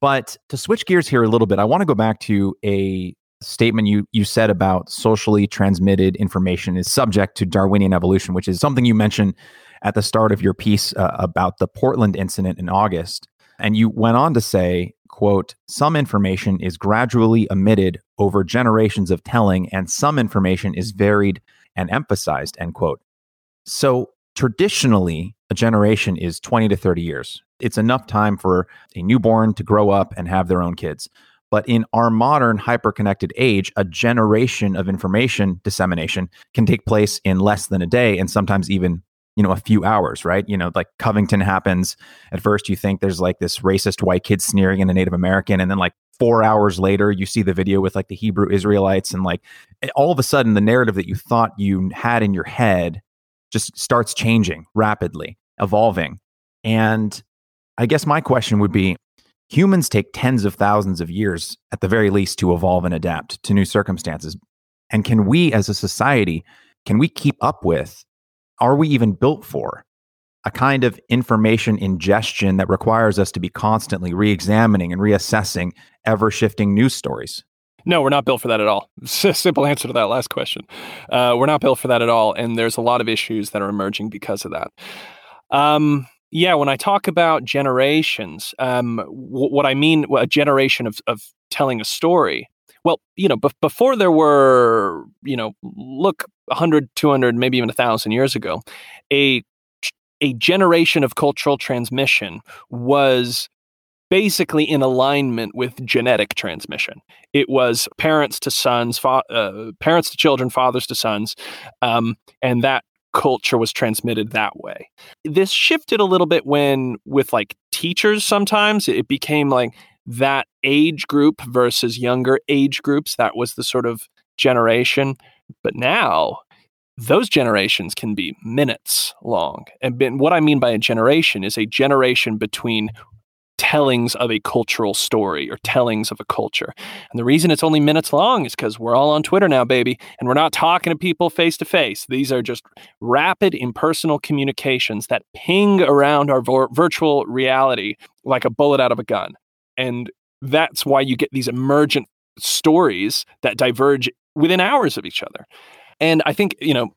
But to switch gears here a little bit, I want to go back to a statement you you said about socially transmitted information is subject to Darwinian evolution, which is something you mentioned at the start of your piece uh, about the Portland incident in August. And you went on to say, quote, some information is gradually omitted over generations of telling, and some information is varied and emphasized, end quote. So traditionally, a generation is 20 to 30 years. It's enough time for a newborn to grow up and have their own kids. But in our modern hyper-connected age, a generation of information dissemination can take place in less than a day and sometimes even you know a few hours right? You know like covington happens. At first you think there's like this racist white kid sneering in a native american and then like four hours later you see the video with like the hebrew israelites and like eh, all of a sudden the narrative that you thought you had in your head just starts changing rapidly evolving. And i guess my question would be humans take tens of thousands of years at the very least to evolve and adapt to new circumstances. And can we as a society, can we keep up with, are we even built for a kind of information ingestion that requires us to be constantly re examining and reassessing ever shifting news stories? No, we're not built for that at all. Simple answer to that last question. Uh, we're not built for that at all. And there's a lot of issues that are emerging because of that. Um, yeah, when I talk about generations, um, w- what I mean, a generation of, of telling a story. Well, you know, b- before there were, you know, look 100, 200, maybe even 1,000 years ago, a a generation of cultural transmission was basically in alignment with genetic transmission. It was parents to sons, fa- uh, parents to children, fathers to sons, um, and that culture was transmitted that way. This shifted a little bit when, with like teachers, sometimes it became like that age group versus younger age groups. That was the sort of generation. But now, those generations can be minutes long. And what I mean by a generation is a generation between tellings of a cultural story or tellings of a culture. And the reason it's only minutes long is because we're all on Twitter now, baby, and we're not talking to people face to face. These are just rapid impersonal communications that ping around our virtual reality like a bullet out of a gun. And that's why you get these emergent stories that diverge within hours of each other. And I think, you know,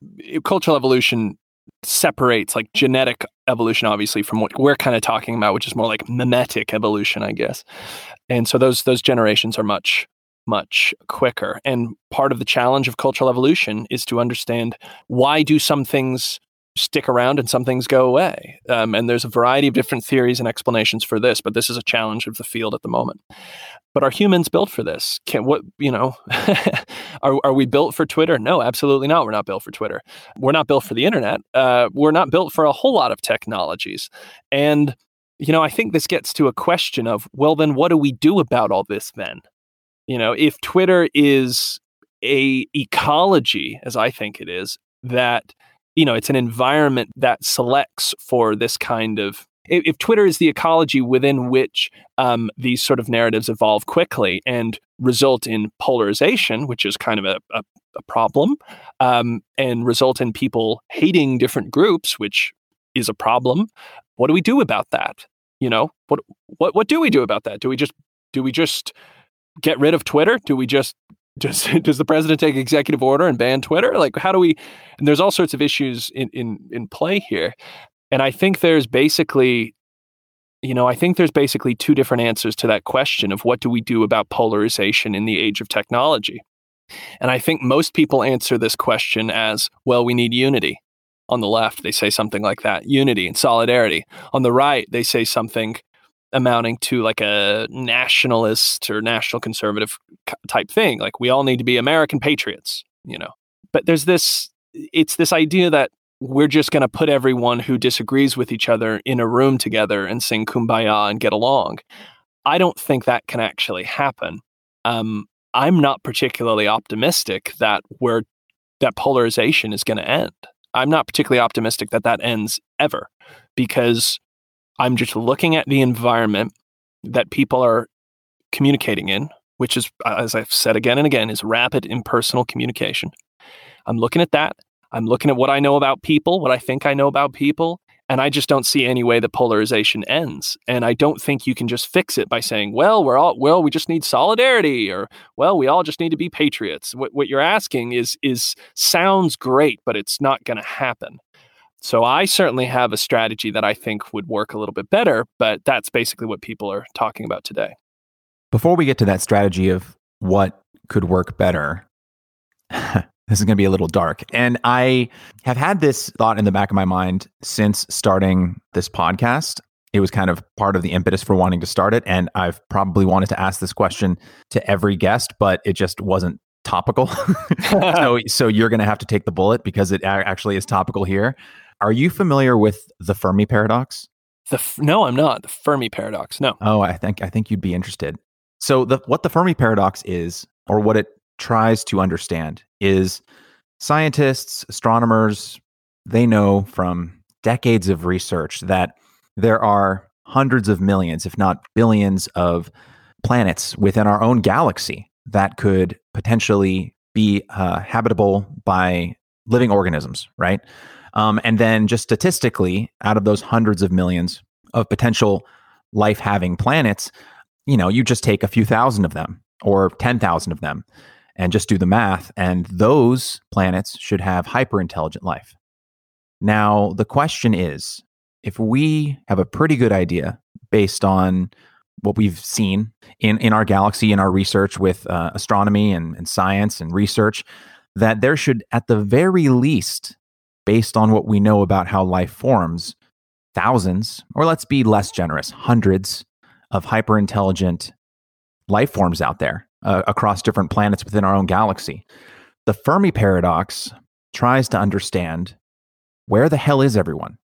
cultural evolution separates like genetic evolution obviously from what we're kind of talking about which is more like mimetic evolution i guess and so those those generations are much much quicker and part of the challenge of cultural evolution is to understand why do some things stick around and some things go away um, and there's a variety of different theories and explanations for this but this is a challenge of the field at the moment but are humans built for this? Can what you know? are are we built for Twitter? No, absolutely not. We're not built for Twitter. We're not built for the internet. Uh, we're not built for a whole lot of technologies. And you know, I think this gets to a question of well, then what do we do about all this? Then, you know, if Twitter is a ecology, as I think it is, that you know, it's an environment that selects for this kind of if, Twitter is the ecology within which um, these sort of narratives evolve quickly and result in polarization, which is kind of a, a, a problem, um, and result in people hating different groups, which is a problem. What do we do about that? You know, what what what do we do about that? Do we just do we just get rid of Twitter? Do we just does does the president take executive order and ban Twitter? Like, how do we? And there's all sorts of issues in in in play here. And I think there's basically, you know, I think there's basically two different answers to that question of what do we do about polarization in the age of technology. And I think most people answer this question as, well, we need unity. On the left, they say something like that unity and solidarity. On the right, they say something amounting to like a nationalist or national conservative type thing. Like we all need to be American patriots, you know. But there's this, it's this idea that we're just going to put everyone who disagrees with each other in a room together and sing kumbaya and get along. I don't think that can actually happen. Um, I'm not particularly optimistic that we're that polarization is going to end. I'm not particularly optimistic that that ends ever because I'm just looking at the environment that people are communicating in, which is, as I've said again and again, is rapid impersonal communication. I'm looking at that I'm looking at what I know about people, what I think I know about people, and I just don't see any way that polarization ends. And I don't think you can just fix it by saying, well, we're all, well, we just need solidarity or, well, we all just need to be patriots. What, what you're asking is, is sounds great, but it's not going to happen. So I certainly have a strategy that I think would work a little bit better, but that's basically what people are talking about today. Before we get to that strategy of what could work better, this is going to be a little dark. And I have had this thought in the back of my mind since starting this podcast. It was kind of part of the impetus for wanting to start it. And I've probably wanted to ask this question to every guest, but it just wasn't topical. so, so you're going to have to take the bullet because it actually is topical here. Are you familiar with the Fermi paradox? The no, I'm not. The Fermi paradox. No. Oh, I think I think you'd be interested. So the what the Fermi paradox is, or what it tries to understand is scientists, astronomers, they know from decades of research that there are hundreds of millions, if not billions, of planets within our own galaxy that could potentially be uh, habitable by living organisms, right? Um, and then just statistically, out of those hundreds of millions of potential life having planets, you know, you just take a few thousand of them or 10,000 of them and just do the math. And those planets should have hyper intelligent life. Now, the question is if we have a pretty good idea based on what we've seen in, in our galaxy, in our research with uh, astronomy and, and science and research, that there should, at the very least, based on what we know about how life forms, thousands, or let's be less generous, hundreds of hyper intelligent life forms out there uh, across different planets within our own galaxy. The Fermi paradox tries to understand where the hell is everyone?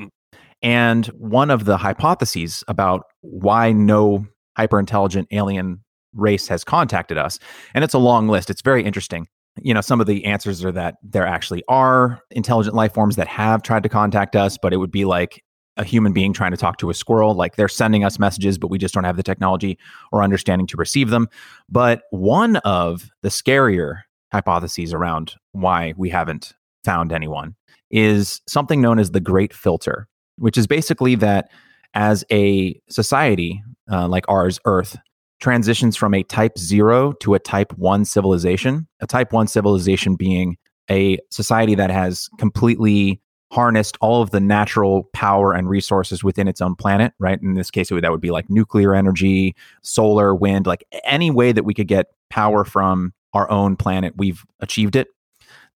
and one of the hypotheses about why no hyper intelligent alien race has contacted us, and it's a long list, it's very interesting. You know, some of the answers are that there actually are intelligent life forms that have tried to contact us, but it would be like a human being trying to talk to a squirrel. Like they're sending us messages, but we just don't have the technology or understanding to receive them. But one of the scarier hypotheses around why we haven't found anyone is something known as the Great Filter, which is basically that as a society uh, like ours, Earth, transitions from a type zero to a type one civilization, a type one civilization being a society that has completely harnessed all of the natural power and resources within its own planet, right? In this case, would, that would be like nuclear energy, solar, wind, like any way that we could get power from our own planet, we've achieved it.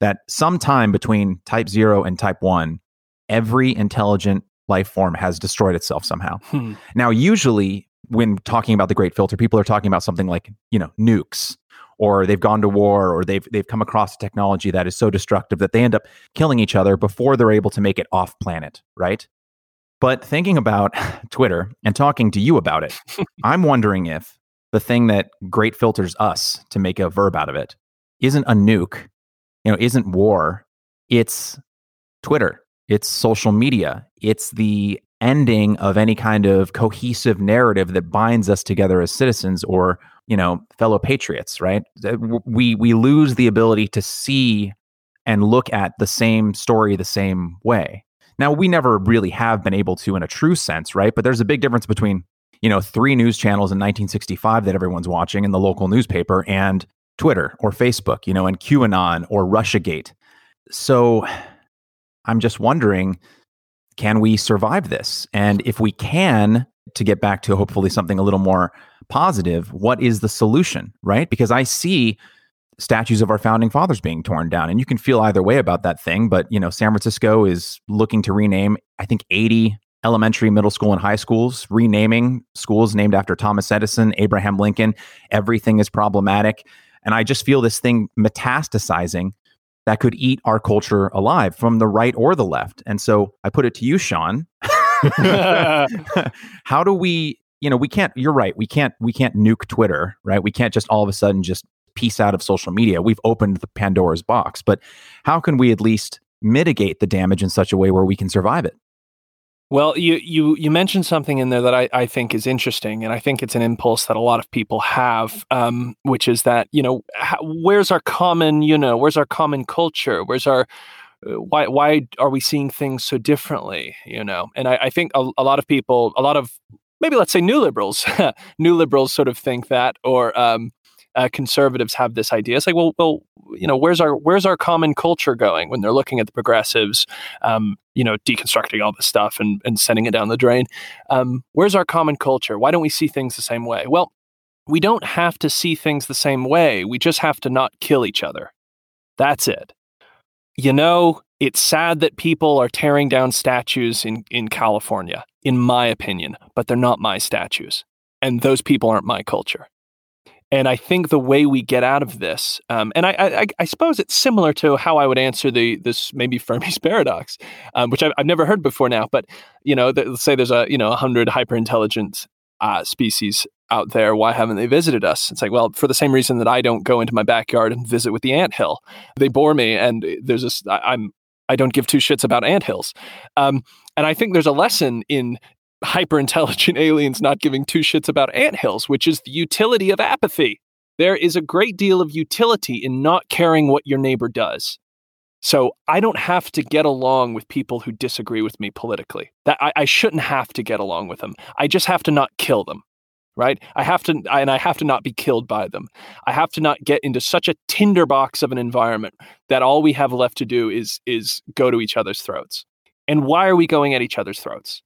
That sometime between type zero and type one, every intelligent life form has destroyed itself somehow. Hmm. Now, usually when talking about the great filter, people are talking about something like, you know, nukes or they've gone to war or they've they've come across technology that is so destructive that they end up killing each other before they're able to make it off planet, right? But thinking about Twitter and talking to you about it, I'm wondering if the thing that great filters us to make a verb out of it isn't a nuke, you know, isn't war, it's Twitter, it's social media, it's the ending of any kind of cohesive narrative that binds us together as citizens or you know fellow patriots right? We we lose the ability to see and look at the same story the same way. Now we never really have been able to in a true sense right? But there's a big difference between you know three news channels in 1965 that everyone's watching in the local newspaper and twitter or facebook you know and qanon or russiagate. So i'm just wondering can we survive this? And if we can, to get back to hopefully something a little more positive, what is the solution, right? Because I see statues of our founding fathers being torn down and you can feel either way about that thing, but you know, San Francisco is looking to rename I think 80 elementary, middle school and high schools, renaming schools named after Thomas Edison, Abraham Lincoln. Everything is problematic. And I just feel this thing metastasizing that could eat our culture alive from the right or the left. And so I put it to you, Shaun. How do we, you know, we can't, you're right. We can't, we can't nuke Twitter, right? We can't just all of a sudden just piece out of social media. We've opened the Pandora's box, but how can we at least mitigate the damage in such a way where we can survive it? Well, you you you mentioned something in there that I, I think is interesting, and I think it's an impulse that a lot of people have, um, which is that you know how, where's our common you know where's our common culture? Where's our uh, why why are we seeing things so differently? You know, and I, I think a, a lot of people, a lot of maybe let's say new liberals, new liberals sort of think that, or um, uh, conservatives have this idea. It's like, well, well, you know, where's our where's our common culture going when they're looking at the progressives, um, you know, deconstructing all this stuff and and sending it down the drain? Um, where's our common culture? Why don't we see things the same way? Well, we don't have to see things the same way. We just have to not kill each other. That's it. You know, it's sad that people are tearing down statues in, in California, in my opinion, but they're not my statues. And those people aren't my culture. And I think the way we get out of this, um, and I, I, I, suppose it's similar to how I would answer the this maybe Fermi's paradox, um, which I've, I've, never heard before now. But you know, let's say there's a you know hundred hyper intelligent uh, species out there. Why haven't they visited us? It's like, well, for the same reason that I don't go into my backyard and visit with the ant hill. They bore me, and there's this. I, I'm I don't give two shits about ant hills. Um, and I think there's a lesson in hyper intelligent aliens not giving two shits about anthills, which is the utility of apathy. There is a great deal of utility in not caring what your neighbor does. So I don't have to get along with people who disagree with me politically. That I, I shouldn't have to get along with them. I just have to not kill them right i have to and i have to not be killed by them i have to not get into such a tinderbox of an environment that all we have left to do is is go to each other's throats and why are we going at each other's throats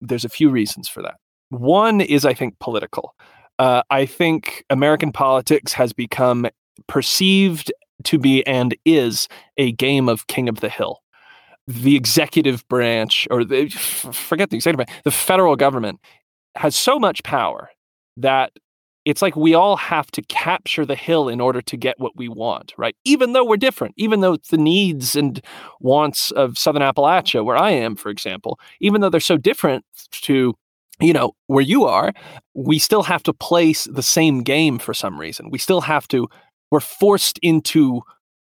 there's a few reasons for that one is i think political uh, i think american politics has become perceived to be and is a game of king of the hill. The executive branch, or the, forget the executive branch, the federal government has so much power that it's like we all have to capture the hill in order to get what we want, right? Even though we're different, even though the needs and wants of Southern Appalachia, where I am, for example, even though they're so different to you know where you are we still have to place the same game for some reason we still have to we're forced into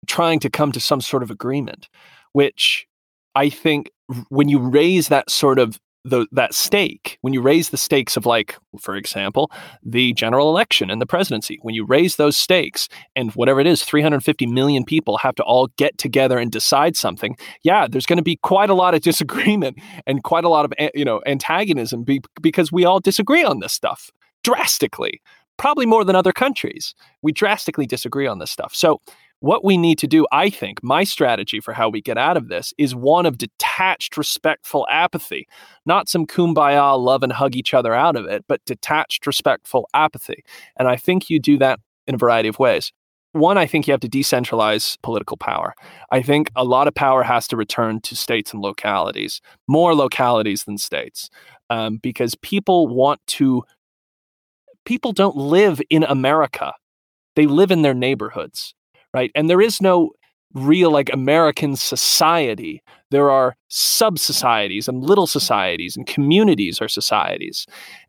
trying to come to some sort of agreement, which I think when you raise that sort of the, that stake, when you raise the stakes of, like, for example, the general election and the presidency, when you raise those stakes and whatever it is, 350 million people have to all get together and decide something, yeah, there's going to be quite a lot of disagreement and quite a lot of, eh, you know, antagonism be, because we all disagree on this stuff drastically probably more than other countries. We drastically disagree on this stuff. So, what we need to do, I think, my strategy for how we get out of this is one of detached, respectful apathy, not some kumbaya, love and hug each other out of it, but detached, respectful apathy. And I think you do that in a variety of ways. One, I think you have to decentralize political power. I think a lot of power has to return to states and localities, more localities than states, um, because people want to people don't live in America. They live in their neighborhoods, right? And there is no real like American society. There are sub societies and little societies and communities are societies.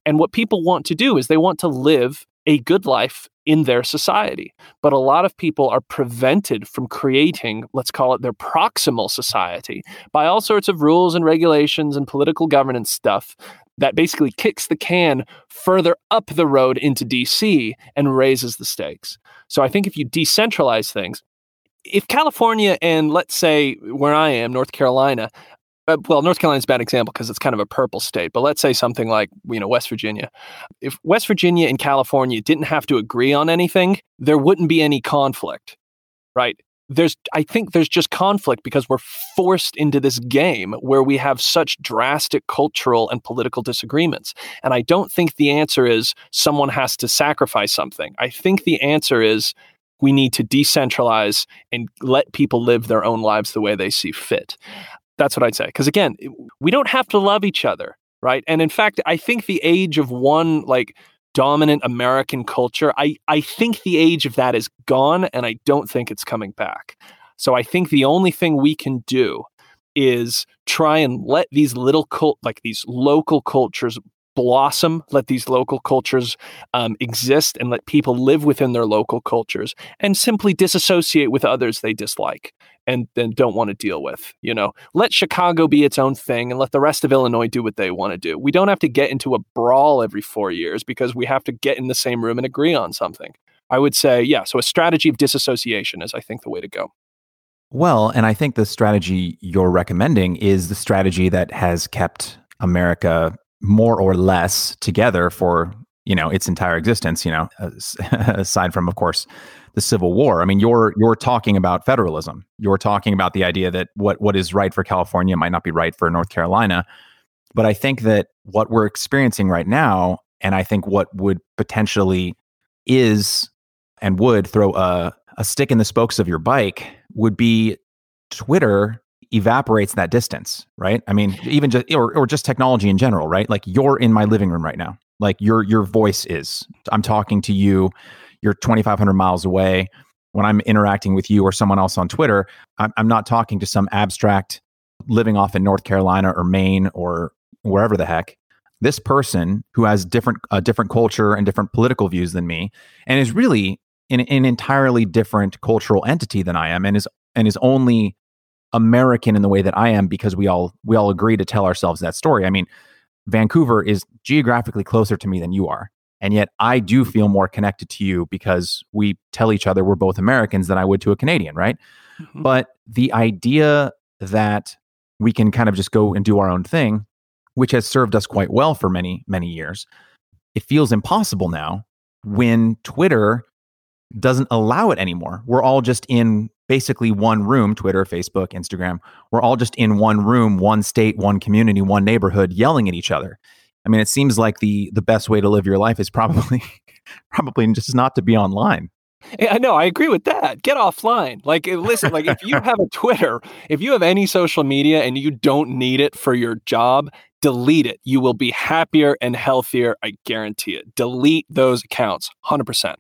And what people want to do is they want to live a good life in their society. But a lot of people are prevented from creating, let's call it their proximal society, by all sorts of rules and regulations and political governance stuff that basically kicks the can further up the road into DC and raises the stakes. So I think if you decentralize things, if California and let's say where I am, North Carolina, uh, well, North Carolina is a bad example because it's kind of a purple state, but let's say something like, you know, West Virginia. If West Virginia and California didn't have to agree on anything, there wouldn't be any conflict, right? There's I think there's just conflict because we're forced into this game where we have such drastic cultural and political disagreements. And I don't think the answer is someone has to sacrifice something. I think the answer is we need to decentralize and let people live their own lives the way they see fit. That's what I'd say. Because again, we don't have to love each other, right? And in fact, I think the age of one like dominant American culture, I, I think the age of that is gone and I don't think it's coming back. So I think the only thing we can do is try and let these little cult, like these local cultures blossom, let these local cultures um, exist, and let people live within their local cultures and simply disassociate with others they dislike and then don't want to deal with. You know, let Chicago be its own thing and let the rest of Illinois do what they want to do. We don't have to get into a brawl every four years because we have to get in the same room and agree on something. I would say, yeah, so a strategy of disassociation is, I think, the way to go. Well, and I think the strategy you're recommending is the strategy that has kept America more or less together for you know its entire existence you know aside from of course the civil war. I mean you're you're talking about federalism. You're talking about the idea that what what is right for california might not be right for north carolina. But i think that what we're experiencing right now and i think what would potentially is and would throw a, a stick in the spokes of your bike would be twitter evaporates that distance, right? I mean, even just or or just technology in general, right? Like you're in my living room right now. Like your your voice is. I'm talking to you. You're 2,500 miles away. When I'm interacting with you or someone else on Twitter, I'm, I'm not talking to some abstract living off in North Carolina or Maine or wherever the heck. This person who has different a different culture and different political views than me, and is really an, an entirely different cultural entity than I am, and is and is only American in the way that I am because we all we all agree to tell ourselves that story. I mean, Vancouver is geographically closer to me than you are. And yet I do feel more connected to you because we tell each other we're both Americans than I would to a Canadian, right? Mm-hmm. But the idea that we can kind of just go and do our own thing, which has served us quite well for many, many years, it feels impossible now when Twitter doesn't allow it anymore. We're all just in basically one room Twitter, Facebook, Instagram. We're all just in one room, one state, one community, one neighborhood yelling at each other. I mean, it seems like the the best way to live your life is probably probably just not to be online. I know. I agree with that. Get offline. Like, eh, listen. Like, if you have a Twitter, if you have any social media and you don't need it for your job, delete it. You will be happier and healthier. I guarantee it. Delete those accounts, hundred percent.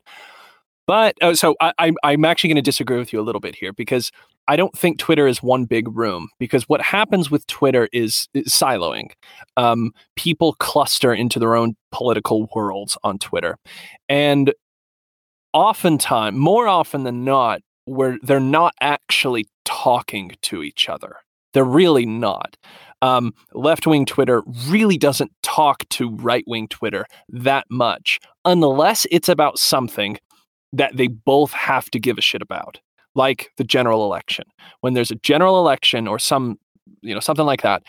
But uh, so I'm I'm actually going to disagree with you a little bit here because I don't think Twitter is one big room because what happens with Twitter is, is siloing. Um, people cluster into their own political worlds on Twitter, and oftentimes, more often than not, where they're not actually talking to each other. They're really not. Um, left wing Twitter really doesn't talk to right wing Twitter that much unless it's about something that they both have to give a shit about like the general election. When there's a general election or some, you know, something like that,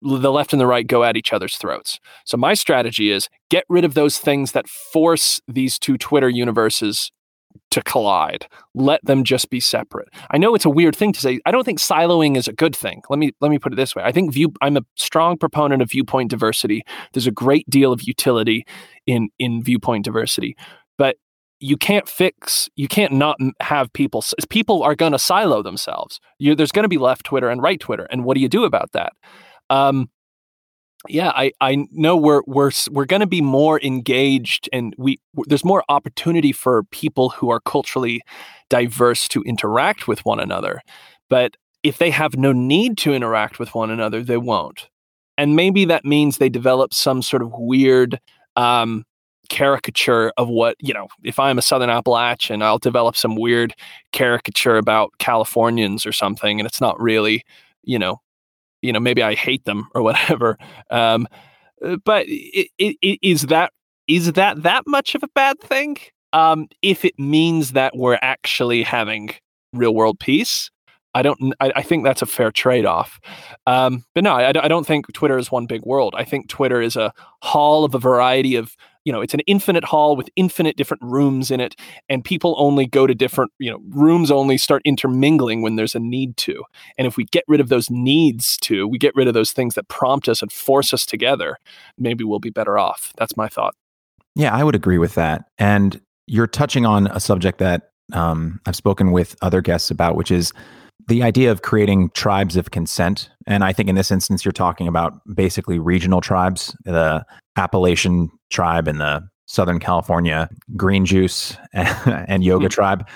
the left and the right go at each other's throats. So my strategy is get rid of those things that force these two Twitter universes to collide. Let them just be separate. I know it's a weird thing to say. I don't think siloing is a good thing. Let me let me put it this way. I think view I'm a strong proponent of viewpoint diversity. There's a great deal of utility in in viewpoint diversity. But you can't fix you can't not have people people are going to silo themselves. You, there's going to be left twitter and right twitter and what do you do about that? Um, yeah i i know we're we're we're going to be more engaged and we there's more opportunity for people who are culturally diverse to interact with one another but if they have no need to interact with one another they won't. And maybe that means they develop some sort of weird um, caricature of what you know if i'm a southern appalachian i'll develop some weird caricature about californians or something and it's not really you know you know maybe i hate them or whatever um, uh, but it, it, is that is that that much of a bad thing um, if it means that we're actually having real world peace I don't. I, I, think that's a fair trade-off. Um, but no, I, I, don't think Twitter is one big world. I think Twitter is a hall of a variety of you know it's an infinite hall with infinite different rooms in it and people only go to different you know rooms only start intermingling when there's a need to. And if we get rid of those needs to we get rid of those things that prompt us and force us together maybe we'll be better off. That's my thought. Yeah i would agree with that. And you're touching on a subject that um, i've spoken with other guests about which is the idea of creating tribes of consent and i think in this instance you're talking about basically regional tribes the appalachian tribe and the southern california green juice and yoga mm-hmm. tribe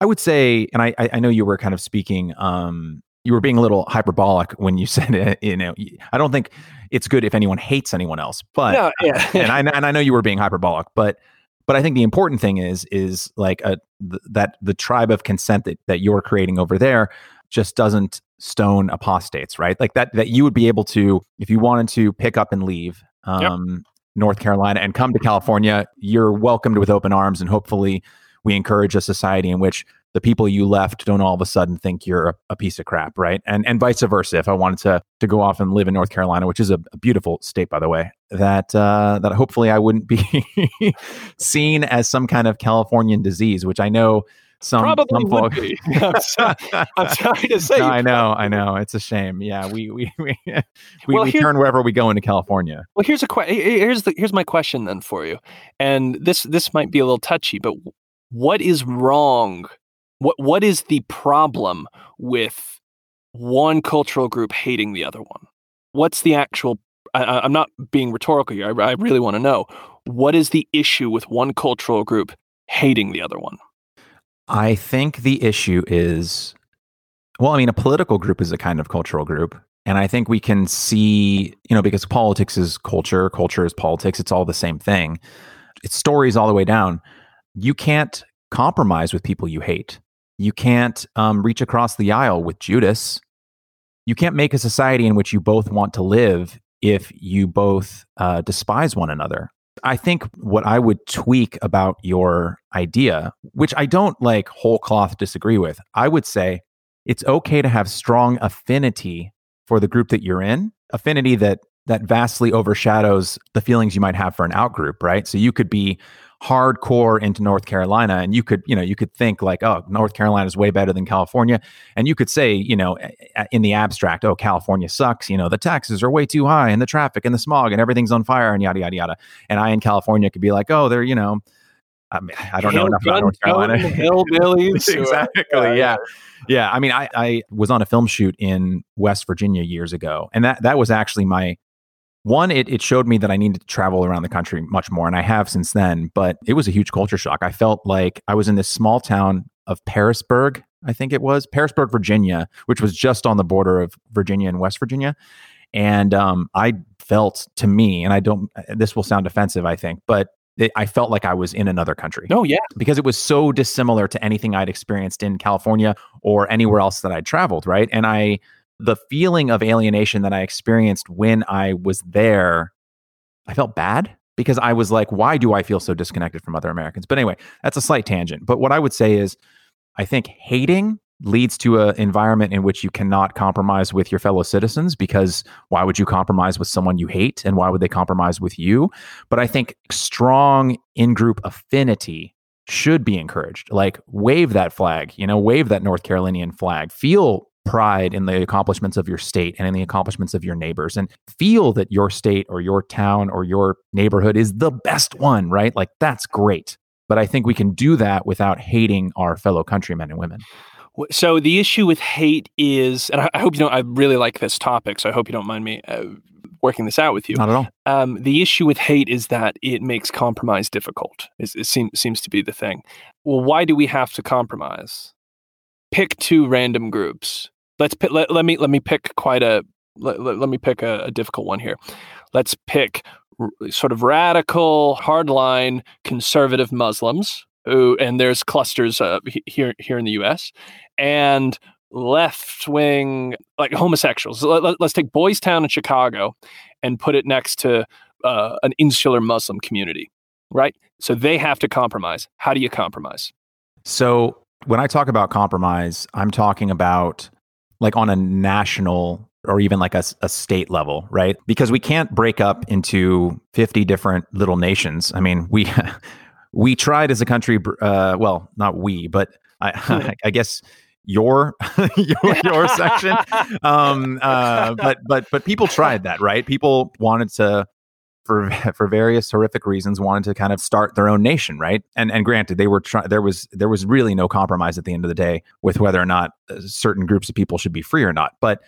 i would say and I, I know you were kind of speaking um, you were being a little hyperbolic when you said it, you know i don't think it's good if anyone hates anyone else but no, yeah. and, I, and i know you were being hyperbolic but but I think the important thing is is like a th- that the tribe of consent that, that you're creating over there just doesn't stone apostates, right? Like that that you would be able to if you wanted to pick up and leave um, yep. North Carolina and come to California, you're welcomed with open arms, and hopefully we encourage a society in which the people you left don't all of a sudden think you're a, a, piece of crap, right? And and vice versa. If I wanted to to go off and live in North Carolina, which is a, a beautiful state, by the way, that uh, that hopefully I wouldn't be seen as some kind of Californian disease, which I know some probably some be. I'm, sorry, I'm sorry to say. No, I know, I know. It's a shame. Yeah, we we we we, well, we turn wherever we go into California. Well, here's a question. Here's the here's my question then for you, and this this might be a little touchy, but what is wrong what what is the problem with one cultural group hating the other one? What's the actual? I, am not being rhetorical here. I, I really want to know what is the issue with one cultural group hating the other one. I think the issue is, well, I mean, a political group is a kind of cultural group. And I think we can see, you know, because politics is culture, culture is politics, it's all the same thing. It's stories all the way down. You can't compromise with people you hate. You can't um, reach across the aisle with Judas. You can't make a society in which you both want to live if you both uh, despise one another. I think what I would tweak about your idea, which I don't like whole cloth disagree with, I would say it's okay to have strong affinity for the group that you're in, affinity that that vastly overshadows the feelings you might have for an outgroup, right? So you could be hardcore into North Carolina and you could, you know, you could think like, oh, North Carolina is way better than California. And you could say, you know, in the abstract, oh, California sucks, you know, the taxes are way too high and the traffic and the smog and everything's on fire and yada, yada, yada. And I in California could be like, oh, they're, you know, I, mean, I don't know enough about North Carolina. Hillbillies. exactly. Yeah. yeah. Yeah. I mean, I, I was on a film shoot in West Virginia years ago. And that, that was actually my one, it, it showed me that I needed to travel around the country much more, and I have since then, but it was a huge culture shock. I felt like I was in this small town of Pearisburg, I think it was, Pearisburg, Virginia, which was just on the border of Virginia and West Virginia. And um, I felt to me, and I don't, this will sound offensive, I think, but it, I felt like I was in another country. Oh, yeah. Because it was so dissimilar to anything I'd experienced in California or anywhere else that I'd traveled, right? And I, the feeling of alienation that I experienced when I was there, I felt bad because I was like, why do I feel so disconnected from other Americans? But anyway, that's a slight tangent. But what I would say is, I think hating leads to an environment in which you cannot compromise with your fellow citizens because why would you compromise with someone you hate and why would they compromise with you? But I think strong in group affinity should be encouraged. Like wave that flag, you know, wave that North Carolinian flag. Feel pride in the accomplishments of your state and in the accomplishments of your neighbors and feel that your state or your town or your neighborhood is the best one, right? Like that's great. But I think we can do that without hating our fellow countrymen and women. So the issue with hate is, and I hope you don't. I really like this topic, so I hope you don't mind me uh, working this out with you. Not at all. Um, the issue with hate is that it makes compromise difficult. It, it seems seems to be the thing. Well, why do we have to compromise? Pick two random groups let's pick, let, let me let me pick quite a let, let, let me pick a, a, difficult one here. Let's pick r- sort of radical, hardline, conservative Muslims who, and there's clusters uh, here here in the U.S. and left wing like homosexuals. Let, us take Boys Town in Chicago and put it next to uh, an insular Muslim community, right? So they have to compromise. How do you compromise? So when I talk about compromise, I'm talking about like on a national or even like a, a state level, right? Because we can't break up into 50 different little nations. I mean, we we tried as a country, uh, well, not we, but I, I guess your your, your section. Um, uh, but but but people tried that, right? People wanted to for for various horrific reasons wanted to kind of start their own nation right? And and granted they were trying there was there was really no compromise at the end of the day with whether or not uh, certain groups of people should be free or not. But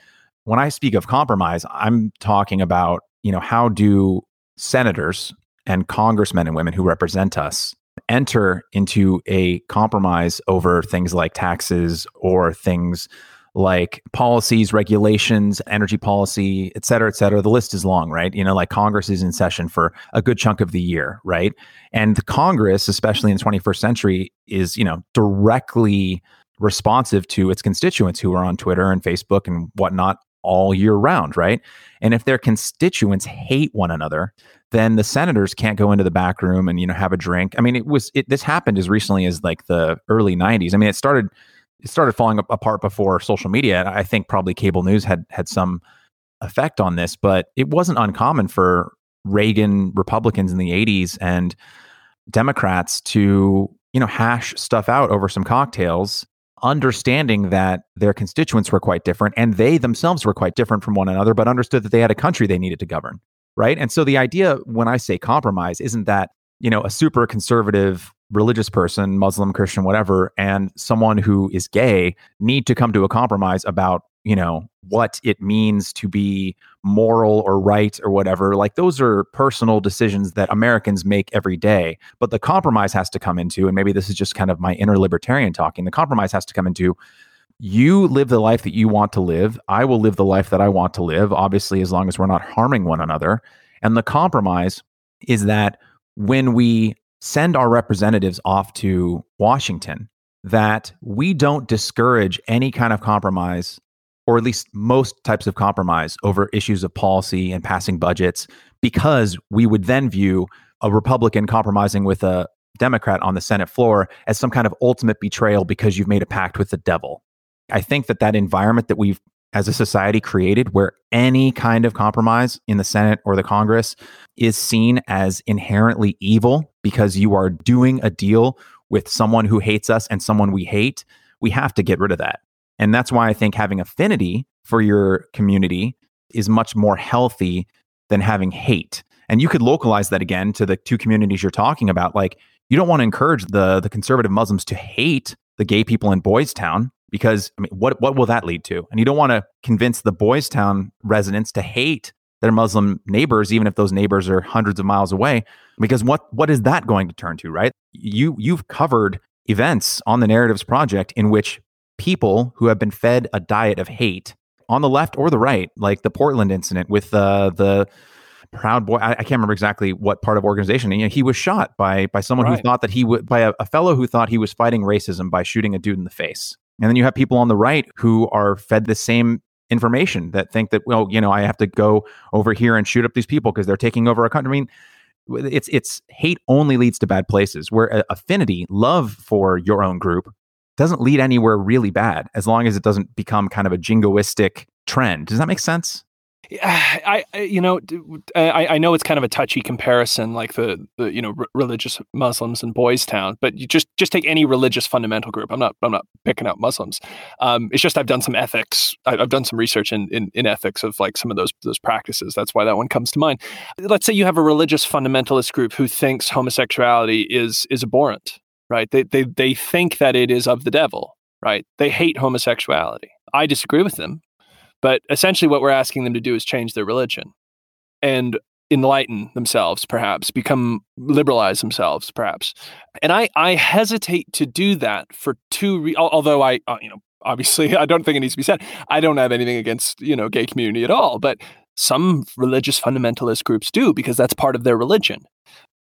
when i speak of compromise i'm talking about you know how do senators and congressmen and women who represent us enter into a compromise over things like taxes or things like policies, regulations, energy policy, et cetera, et cetera. The list is long, right? You know, like Congress is in session for a good chunk of the year, right? And Congress, especially in the 21st century, is, you know, directly responsive to its constituents who are on Twitter and Facebook and whatnot all year round, right? And if their constituents hate one another, then the senators can't go into the back room and you know have a drink. I mean, it was it, this happened as recently as like the early 90s. I mean, it started it started falling apart before social media. I think probably cable news had had some effect on this, but it wasn't uncommon for Reagan Republicans in the 80s and Democrats to, you know, hash stuff out over some cocktails, understanding that their constituents were quite different and they themselves were quite different from one another, but understood that they had a country they needed to govern. Right. And so the idea when I say compromise isn't that, you know, a super conservative religious person, Muslim, Christian, whatever, and someone who is gay need to come to a compromise about, you know, what it means to be moral or right or whatever. Like those are personal decisions that Americans make every day. But the compromise has to come into, and maybe this is just kind of my inner libertarian talking, the compromise has to come into you live the life that you want to live. I will live the life that I want to live, obviously, as long as we're not harming one another. And the compromise is that when we send our representatives off to Washington that we don't discourage any kind of compromise or at least most types of compromise over issues of policy and passing budgets, because we would then view a Republican compromising with a Democrat on the Senate floor as some kind of ultimate betrayal because you've made a pact with the devil. I think that that environment that we've as a society created where any kind of compromise in the Senate or the Congress is seen as inherently evil because you are doing a deal with someone who hates us and someone we hate, we have to get rid of that. And that's why I think having affinity for your community is much more healthy than having hate. And you could localize that again to the two communities you're talking about. Like, you don't want to encourage the the conservative Muslims to hate the gay people in Boys Town because I mean, what what will that lead to? And you don't want to convince the Boys Town residents to hate their Muslim neighbors, even if those neighbors are hundreds of miles away, because what what is that going to turn to, right? You you've covered events on the Narratives Project in which people who have been fed a diet of hate on the left or the right, like the Portland incident with uh, the Proud Boy. I, I, can't remember exactly what part of organization. You know, he was shot by by someone right. who thought that he would by a, a fellow who thought he was fighting racism by shooting a dude in the face. And then you have people on the right who are fed the same information that think that well, you know, I have to go over here and shoot up these people because they're taking over a country. I mean, it's it's hate only leads to bad places. Where uh, affinity, love for your own group, doesn't lead anywhere really bad as long as it doesn't become kind of a jingoistic trend. Does that make sense? I, I, you know, I, I know it's kind of a touchy comparison, like the, the you know, r- religious Muslims in Boys Town, but you just just take any religious fundamental group. I'm not I'm not picking out Muslims. Um, it's just I've done some ethics. I've done some research in, in in ethics of like some of those those practices. That's why that one comes to mind. Let's say you have a religious fundamentalist group who thinks homosexuality is is abhorrent, right? They they they think that it is of the devil, right? They hate homosexuality. I disagree with them, but essentially what we're asking them to do is change their religion and enlighten themselves, perhaps become liberalize themselves, perhaps. And I I hesitate to do that for two. Re- although I uh, you know obviously I don't think it needs to be said. I don't have anything against you know gay community at all, but some religious fundamentalist groups do because that's part of their religion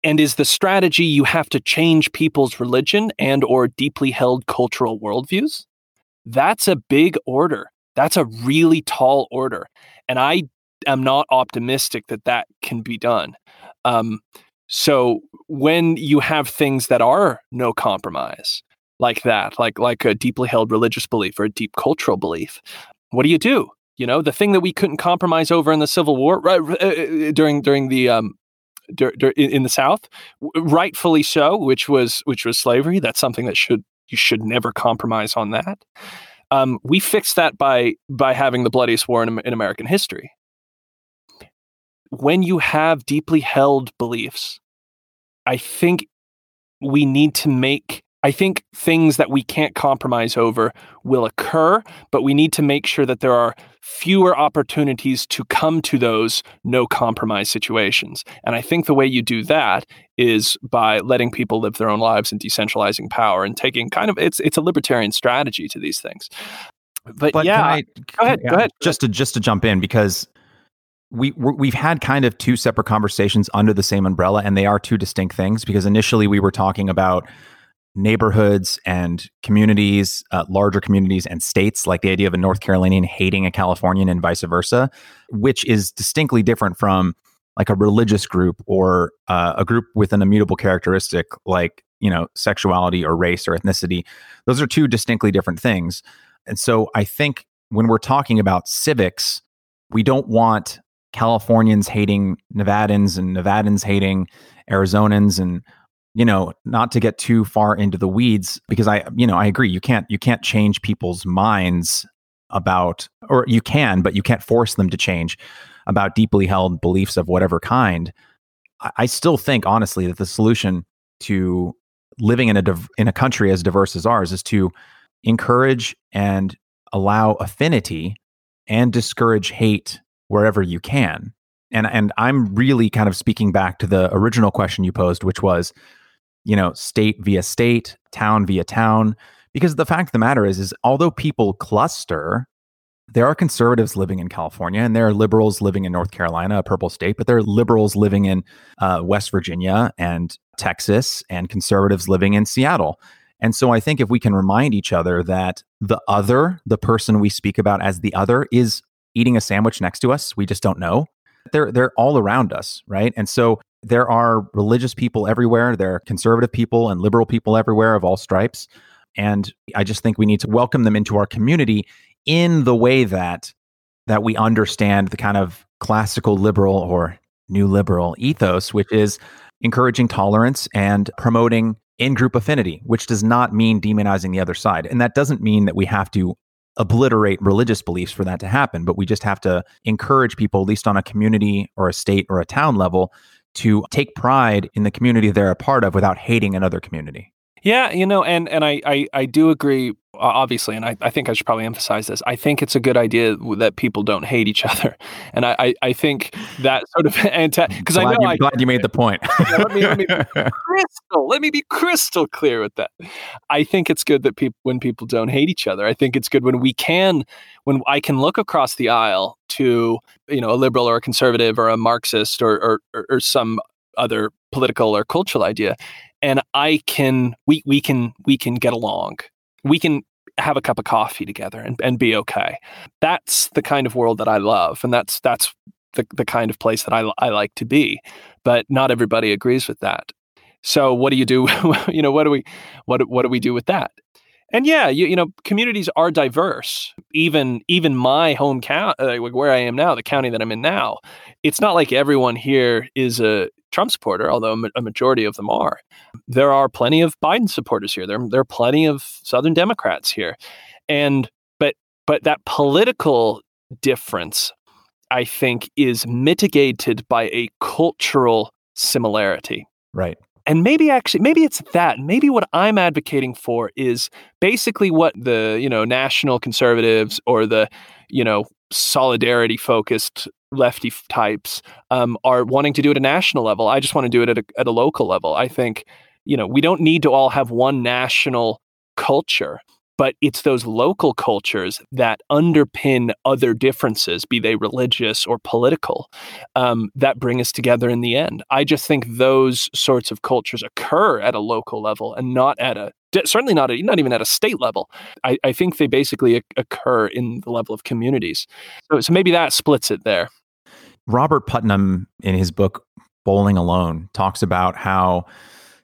and is the strategy you have to change people's religion and or deeply held cultural worldviews that's a big order that's a really tall order and i am not optimistic that that can be done um, so when you have things that are no compromise like that like like a deeply held religious belief or a deep cultural belief what do you do you know the thing that we couldn't compromise over in the civil war right, uh, uh, during during the um, in the South, rightfully so, which was which was slavery. That's something that should you should never compromise on that. Um, we fixed that by by having the bloodiest war in, in American history. When you have deeply held beliefs, I think we need to make I think things that we can't compromise over will occur, but we need to make sure that there are fewer opportunities to come to those no compromise situations. And I think the way you do that is by letting people live their own lives and decentralizing power and taking kind of it's it's a libertarian strategy to these things. But, but yeah, I, go ahead, go ahead. Just to just to jump in because we we've had kind of two separate conversations under the same umbrella and they are two distinct things because initially we were talking about neighborhoods and communities, uh, larger communities and states, like the idea of a North Carolinian hating a Californian and vice versa, which is distinctly different from like a religious group or uh, a group with an immutable characteristic like you know sexuality or race or ethnicity. Those are two distinctly different things. And so I think when we're talking about civics, we don't want Californians hating Nevadans and Nevadans hating Arizonans and you know not to get too far into the weeds because i you know i agree you can't you can't change people's minds about or you can but you can't force them to change about deeply held beliefs of whatever kind. I, I still think honestly that the solution to living in a div- in a country as diverse as ours is to encourage and allow affinity and discourage hate wherever you can. And and I'm really kind of speaking back to the original question you posed which was you know, state via state, town via town. Because the fact of the matter is, is although people cluster, there are conservatives living in California and there are liberals living in North Carolina, a purple state, but there are liberals living in uh, West Virginia and Texas and conservatives living in Seattle. And so I think if we can remind each other that the other, the person we speak about as the other, is eating a sandwich next to us, we just don't know. They're they're all around us, right? And so there are religious people everywhere, there are conservative people and liberal people everywhere of all stripes. And I just think we need to welcome them into our community in the way that that we understand the kind of classical liberal or new liberal ethos, which is encouraging tolerance and promoting in group affinity, which does not mean demonizing the other side. And that doesn't mean that we have to obliterate religious beliefs for that to happen, but we just have to encourage people, at least on a community or a state or a town level, to take pride in the community they're a part of without hating another community. Yeah, you know, and and I I, I do agree obviously, and I, I think I should probably emphasize this. I think it's a good idea that people don't hate each other, and I I, I think that sort of anti because I know you, I, glad you made the point. let, me, let me crystal. Let me be crystal clear with that. I think it's good that people when people don't hate each other. I think it's good when we can when I can look across the aisle to you know a liberal or a conservative or a Marxist or or, or, or some other political or cultural idea and I can we we can we can get along. We can have a cup of coffee together and, and be okay. That's the kind of world that I love, and that's that's the the kind of place that I I like to be. But not everybody agrees with that. So what do you do? you know, what do we what what do we do with that? And yeah, you, you know, communities are diverse. Even even my home county, uh, where I am now, the county that I'm in now, it's not like everyone here is a Trump supporter, although a majority of them are. There are plenty of Biden supporters here. There, there are plenty of Southern Democrats here, and but but that political difference, I think, is mitigated by a cultural similarity. Right. And maybe actually, maybe it's that. Maybe what I'm advocating for is basically what the you know national conservatives or the you know solidarity focused lefty types um, are wanting to do at a national level. I just want to do it at a, at a local level. I think, you know, we don't need to all have one national culture, but it's those local cultures that underpin other differences, be they religious or political, um, that bring us together in the end. I just think those sorts of cultures occur at a local level and not at a certainly not a, not even at a state level. I, I think they basically occur in the level of communities. So, so maybe that splits it there. Robert Putnam, in his book Bowling Alone, talks about how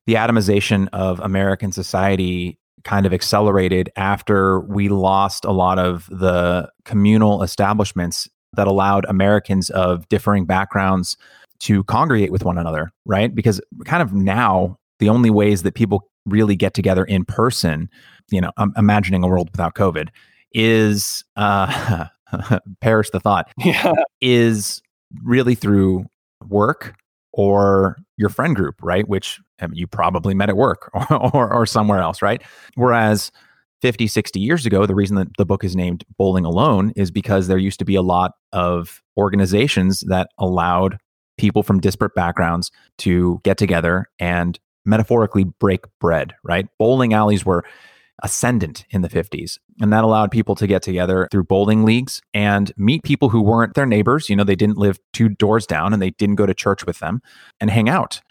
the atomization of American society kind of accelerated after we lost a lot of the communal establishments that allowed Americans of differing backgrounds to congregate with one another, right? Because kind of now, the only ways that people really get together in person, you know, I'm imagining a world without COVID, is uh, perish the thought, yeah. is really through work or your friend group, right? Which you probably met at work or, or, or, somewhere else, right? Whereas 50, 60 years ago, the reason that the book is named Bowling Alone is because there used to be a lot of organizations that allowed people from disparate backgrounds to get together and metaphorically break bread, right? Bowling alleys were ascendant in the 50s. And that allowed people to get together through bowling leagues and meet people who weren't their neighbors. You know, they didn't live two doors down and they didn't go to church with them and hang out.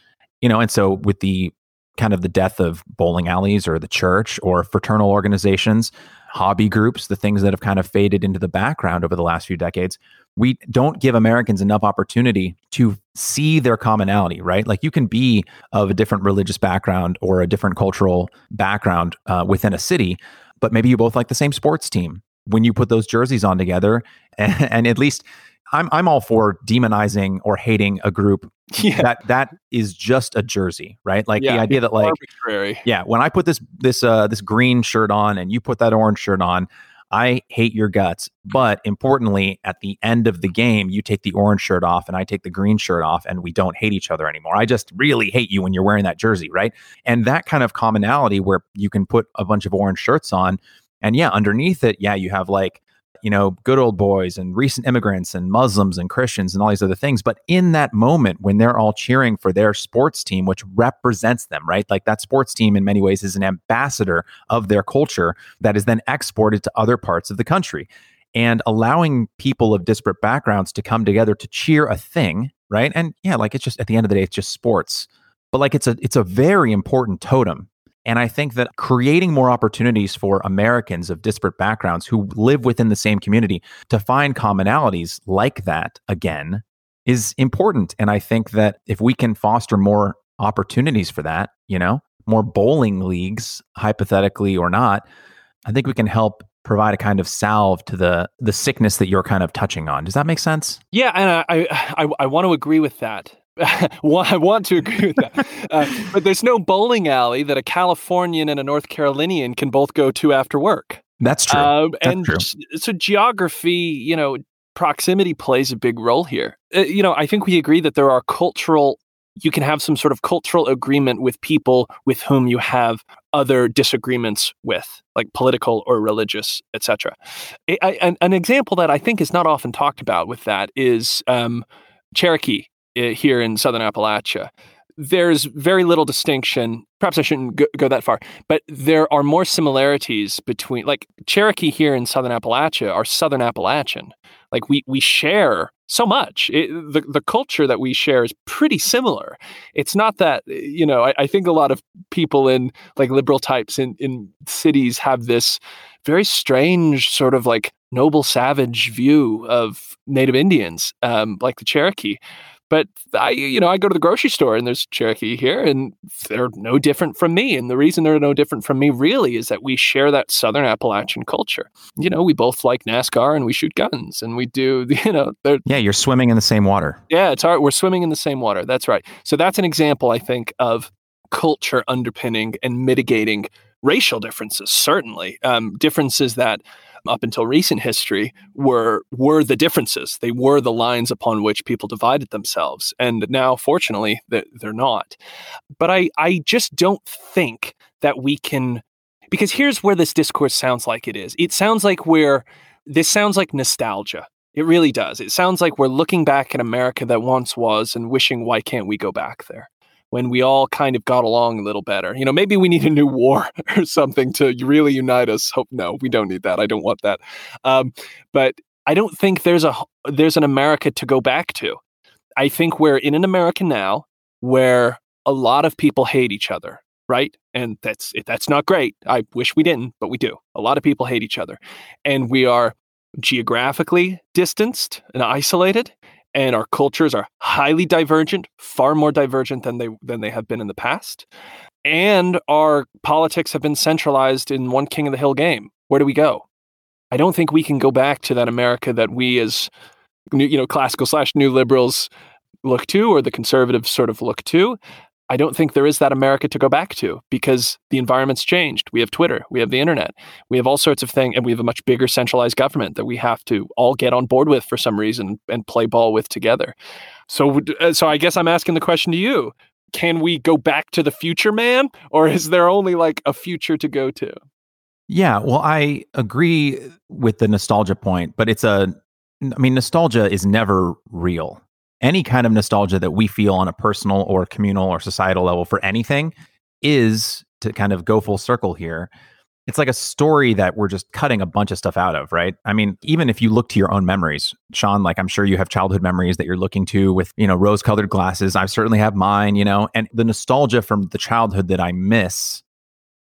You know, and so with the kind of the death of bowling alleys or the church or fraternal organizations, hobby groups, the things that have kind of faded into the background over the last few decades, we don't give Americans enough opportunity to see their commonality, right? Like you can be of a different religious background or a different cultural background uh, within a city, but maybe you both like the same sports team. When you put those jerseys on together, and, and at least I'm I'm all for demonizing or hating a group. Yeah. That that is just a jersey, right? Like yeah, the idea that like arbitrary. Yeah, when I put this this uh this green shirt on and you put that orange shirt on, I hate your guts. But importantly, at the end of the game, you take the orange shirt off and I take the green shirt off and we don't hate each other anymore. I just really hate you when you're wearing that jersey, right? And that kind of commonality where you can put a bunch of orange shirts on and yeah, underneath it, yeah, you have like you know, good old boys and recent immigrants and Muslims and Christians and all these other things. But in that moment when they're all cheering for their sports team, which represents them, right? Like that sports team in many ways is an ambassador of their culture that is then exported to other parts of the country. And allowing people of disparate backgrounds to come together to cheer a thing, right? And yeah, like it's just at the end of the day, it's just sports. But like it's a it's a very important totem And I think that creating more opportunities for Americans of disparate backgrounds who live within the same community to find commonalities like that again is important. And I think that if we can foster more opportunities for that, you know, more bowling leagues, hypothetically or not, I think we can help provide a kind of salve to the the sickness that you're kind of touching on. Does that make sense? Yeah, and I I, I want to agree with that. I want to agree with that. Uh, but there's no bowling alley that a Californian and a North Carolinian can both go to after work. That's true. Um, That's and true. so geography, you know, proximity plays a big role here. Uh, you know, I think we agree that there are cultural you can have some sort of cultural agreement with people with whom you have other disagreements with, like political or religious, etc. An, an, example that I think is not often talked about with that is um, Cherokee here in southern Appalachia. There's very little distinction. Perhaps I shouldn't go, go that far, but there are more similarities between, like Cherokee here in southern Appalachia are southern Appalachian. Like we we share so much. It, the the culture that we share is pretty similar. It's not that you know. I, I, think a lot of people in like liberal types in in cities have this very strange sort of like noble savage view of Native Indians, um, like the Cherokee. But I, you know, I go to the grocery store and there's Cherokee here, and they're no different from me. And the reason they're no different from me really is that we share that Southern Appalachian culture. You know, we both like NASCAR and we shoot guns, and we do, you know, yeah, you're swimming in the same water. Yeah, it's hard. We're swimming in the same water. That's right. So that's an example, I think, of culture underpinning and mitigating racial differences. Certainly, um, differences that up until recent history were were the differences. They were the lines upon which people divided themselves. And now, fortunately, they're not. But I, I just don't think that we can because here's where this discourse sounds like it is. It sounds like we're this sounds like nostalgia. It really does. It sounds like we're looking back at America that once was and wishing, why can't we go back there? When we all kind of got along a little better. You know, maybe we need a new war or something to really unite us. Hope no, we don't need that. I don't want that. Um, but I don't think there's a there's an America to go back to. I think we're in an America now where a lot of people hate each other, right? And that's that's not great. I wish we didn't, but we do. A lot of people hate each other, and we are geographically distanced and isolated and our cultures are highly divergent, far more divergent than they than they have been in the past. And our politics have been centralized in one king of the hill game. Where do we go? I don't think we can go back to that America that we as you know classical slash new liberals look to or the conservatives sort of look to. I don't think there is that America to go back to because the environment's changed. We have Twitter, we have the internet, we have all sorts of things, and we have a much bigger centralized government that we have to all get on board with for some reason and play ball with together. So, uh, so I guess I'm asking the question to you: Can we go back to the future, man, or is there only like a future to go to? Yeah, well, I agree with the nostalgia point, but it's a, I mean, nostalgia is never real any kind of nostalgia that we feel on a personal or communal or societal level for anything is to kind of go full circle here it's like a story that we're just cutting a bunch of stuff out of, right? I mean, even if you look to your own memories, Shaun, like I'm sure you have childhood memories that you're looking to with, you know, rose colored glasses. I certainly have mine, you know, and the nostalgia from the childhood that I miss,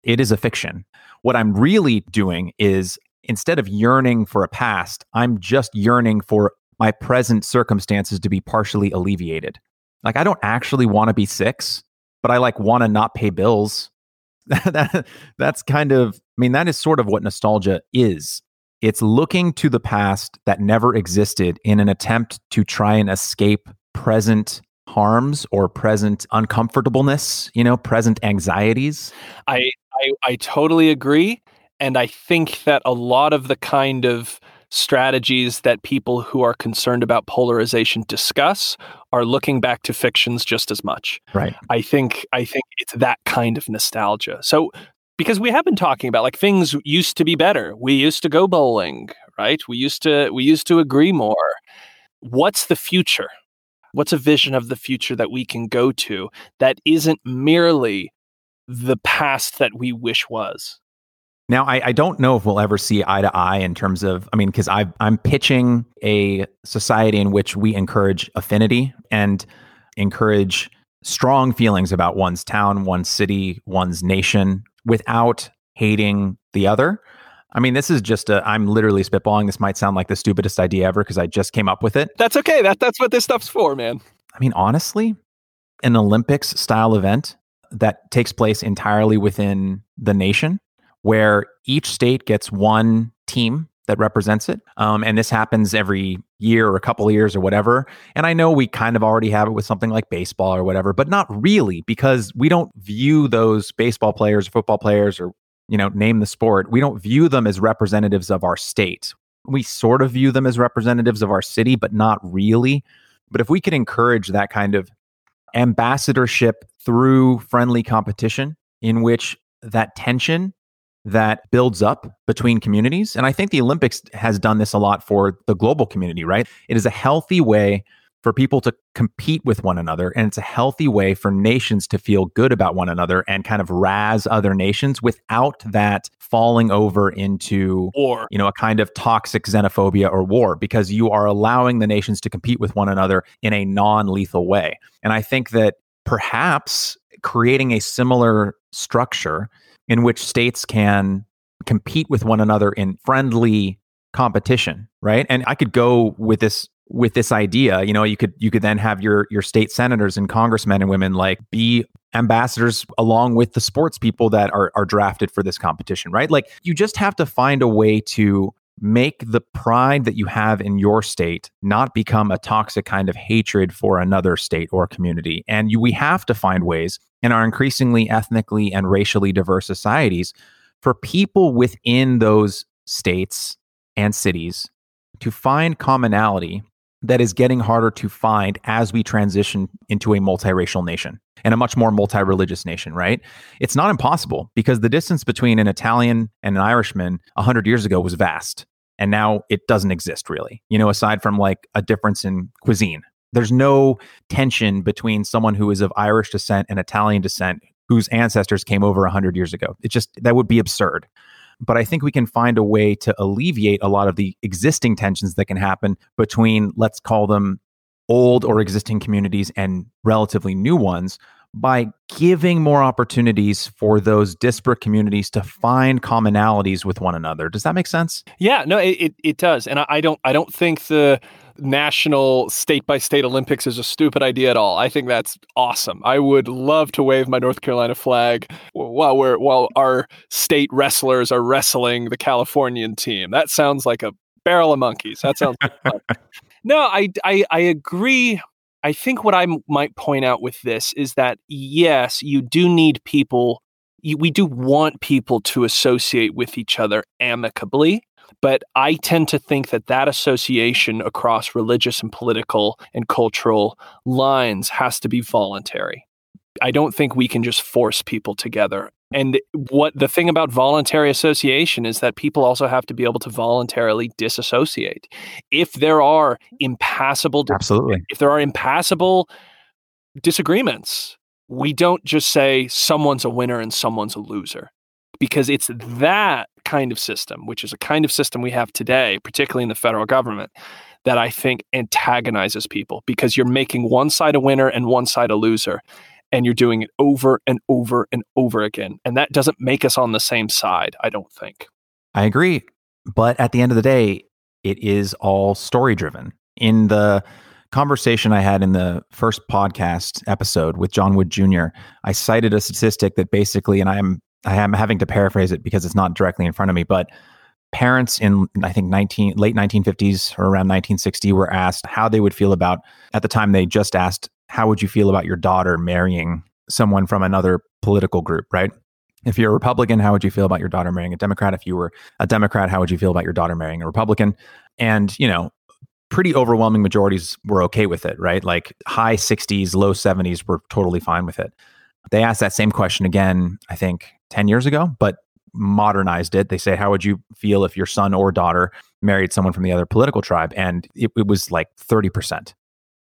it is a fiction. What I'm really doing is instead of yearning for a past, I'm just yearning for my present circumstances to be partially alleviated. Like I don't actually want to be six, but I like want to not pay bills. that, that's kind of I mean that is sort of what nostalgia is. It's looking to the past that never existed in an attempt to try and escape present harms or present uncomfortableness, you know, present anxieties. I I, I totally agree. And I think that a lot of the kind of strategies that people who are concerned about polarization discuss are looking back to fictions just as much. Right. I think I think it's that kind of nostalgia. So because we have been talking about like things used to be better. We used to go bowling, right? We used to we used to agree more. What's the future? What's a vision of the future that we can go to that isn't merely the past that we wish was? Now, I, I, don't know if we'll ever see eye to eye in terms of, I mean, because I'm pitching a society in which we encourage affinity and encourage strong feelings about one's town, one's city, one's nation without hating the other. I mean, this is just a, I'm literally spitballing. This might sound like the stupidest idea ever because I just came up with it. That's okay. That, that's what this stuff's for, man. I mean, honestly, an Olympics style event that takes place entirely within the nation, where each state gets one team that represents it. Um, and this happens every year or a couple of years or whatever. And I know we kind of already have it with something like baseball or whatever, but not really because we don't view those baseball players, football players, or you know, name the sport. We don't view them as representatives of our state. We sort of view them as representatives of our city, but not really. But if we could encourage that kind of ambassadorship through friendly competition in which that tension that builds up between communities. And I think the Olympics has done this a lot for the global community, right? It is a healthy way for people to compete with one another. And it's a healthy way for nations to feel good about one another and kind of razz other nations without that falling over into or you know a kind of toxic xenophobia or war because you are allowing the nations to compete with one another in a non-lethal way. And I think that perhaps creating a similar structure in which states can compete with one another in friendly competition, right? And I could go with this with this idea, you know, you could you could then have your your state senators and congressmen and women like be ambassadors along with the sports people that are are drafted for this competition, right? Like you just have to find a way to make the pride that you have in your state not become a toxic kind of hatred for another state or community. And you, we have to find ways in our increasingly ethnically and racially diverse societies for people within those states and cities to find commonality that is getting harder to find as we transition into a multiracial nation and a much more multi religious nation, right? It's not impossible because the distance between an Italian and an Irishman 100 years ago was vast. And now it doesn't exist really, you know, aside from like a difference in cuisine. There's no tension between someone who is of Irish descent and Italian descent whose ancestors came over 100 years ago. It just, that would be absurd. But I think we can find a way to alleviate a lot of the existing tensions that can happen between, let's call them old or existing communities and relatively new ones by giving more opportunities for those disparate communities to find commonalities with one another. Does that make sense? Yeah, no, it, it, it does. And I, I don't I don't think the national state by state Olympics is a stupid idea at all. I think that's awesome. I would love to wave my North Carolina flag while we're while our state wrestlers are wrestling the Californian team. That sounds like a barrel of monkeys. That sounds. No, I, I I agree. I think what I m- might point out with this is that yes, you do need people. You, we do want people to associate with each other amicably. But I tend to think that that association across religious and political and cultural lines has to be voluntary. I don't think we can just force people together. And what the thing about voluntary association is that people also have to be able to voluntarily disassociate. If there are impassable Absolutely. if there are impassable disagreements, we don't just say someone's a winner and someone's a loser because it's that kind of system, which is a kind of system we have today, particularly in the federal government, that I think antagonizes people because you're making one side a winner and one side a loser. And you're doing it over and over and over again. And that doesn't make us on the same side, I don't think. I agree. But at the end of the day, it is all story driven. In the conversation I had in the first podcast episode with John Wood Jr., I cited a statistic that basically, and I am I am having to paraphrase it because it's not directly in front of me, but parents in I think 19 late 1950s or around 1960 were asked how they would feel about at the time they just asked how would you feel about your daughter marrying someone from another political group, right? If you're a Republican, how would you feel about your daughter marrying a Democrat? If you were a Democrat, how would you feel about your daughter marrying a Republican? And, you know, pretty overwhelming majorities were okay with it, right? Like high 60s, low 70s were totally fine with it. They asked that same question again, I think 10 years ago, but modernized it. They say, How would you feel if your son or daughter married someone from the other political tribe? And it, it was like 30%.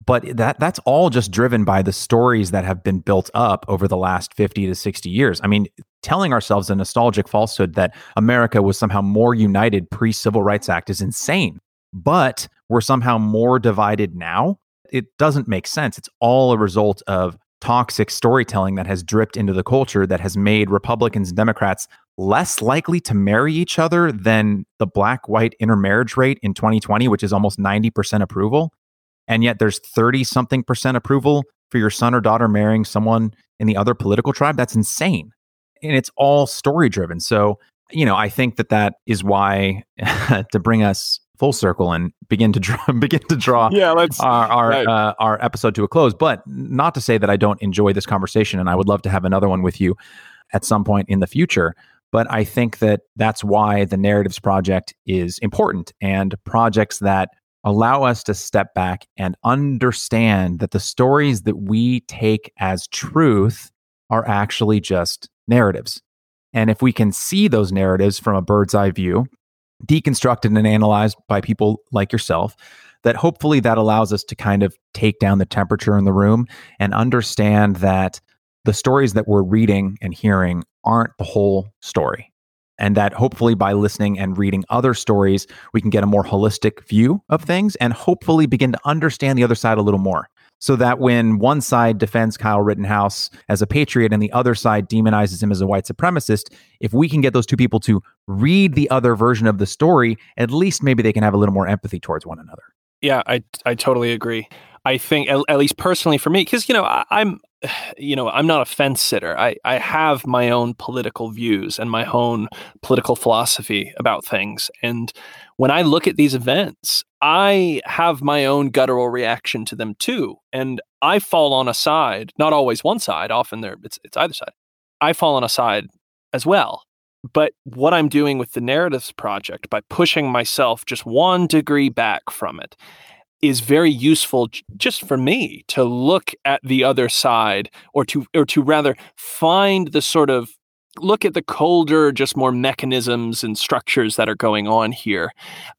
But that that's all just driven by the stories that have been built up over the last 50 to 60 years. I mean, telling ourselves a nostalgic falsehood that America was somehow more united pre Civil Rights Act is insane. But we're somehow more divided now. It doesn't make sense. It's all a result of toxic storytelling that has dripped into the culture that has made Republicans and Democrats less likely to marry each other than the black white intermarriage rate in 2020, which is almost 90% approval. And yet there's 30 something percent approval for your son or daughter marrying someone in the other political tribe. That's insane. And it's all story driven. So, you know, I think that that is why to bring us full circle and begin to draw begin to draw yeah, let's, our our, right. uh, our episode to a close. But not to say that I don't enjoy this conversation, and I would love to have another one with you at some point in the future. But I think that that's why the Narratives Project is important, and projects that allow us to step back and understand that the stories that we take as truth are actually just narratives. And if we can see those narratives from a bird's eye view, deconstructed and analyzed by people like yourself, that hopefully that allows us to kind of take down the temperature in the room and understand that the stories that we're reading and hearing aren't the whole story and that hopefully by listening and reading other stories, we can get a more holistic view of things and hopefully begin to understand the other side a little more. So that when one side defends Kyle Rittenhouse as a patriot and the other side demonizes him as a white supremacist, if we can get those two people to read the other version of the story, at least maybe they can have a little more empathy towards one another. Yeah, I I totally agree. I think, at, at least personally for me, because you know I, I'm you know, I'm not a fence sitter. I, I have my own political views and my own political philosophy about things. And when I look at these events, I have my own guttural reaction to them too. And I fall on a side, not always one side, often there it's it's either side. I fall on a side as well. But what I'm doing with the Narratives Project by pushing myself just one degree back from it is very useful just for me to look at the other side or to or to rather find the sort of look at the colder just more mechanisms and structures that are going on here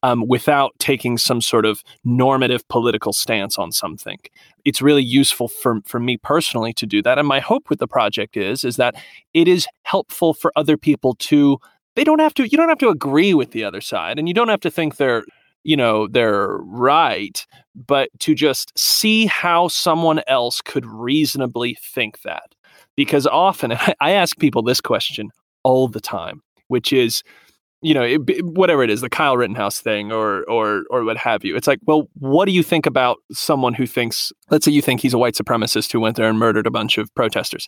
um, without taking some sort of normative political stance on something. It's really useful for, for me personally to do that and my hope with the project is is that it is helpful for other people to they don't have to you don't have to agree with the other side and you don't have to think they're you know they're right but to just see how someone else could reasonably think that because often i ask people this question all the time which is you know it, whatever it is the kyle rittenhouse thing or or or what have you it's like well what do you think about someone who thinks let's say you think he's a white supremacist who went there and murdered a bunch of protesters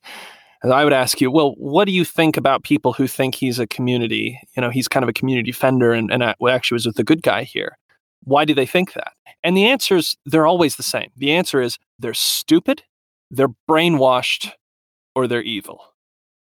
and I would ask you, well, what do you think about people who think he's a community? You know, he's kind of a community defender and, and actually was with the good guy here. Why do they think that? And the answers, they're always the same. The answer is they're stupid, they're brainwashed, or they're evil.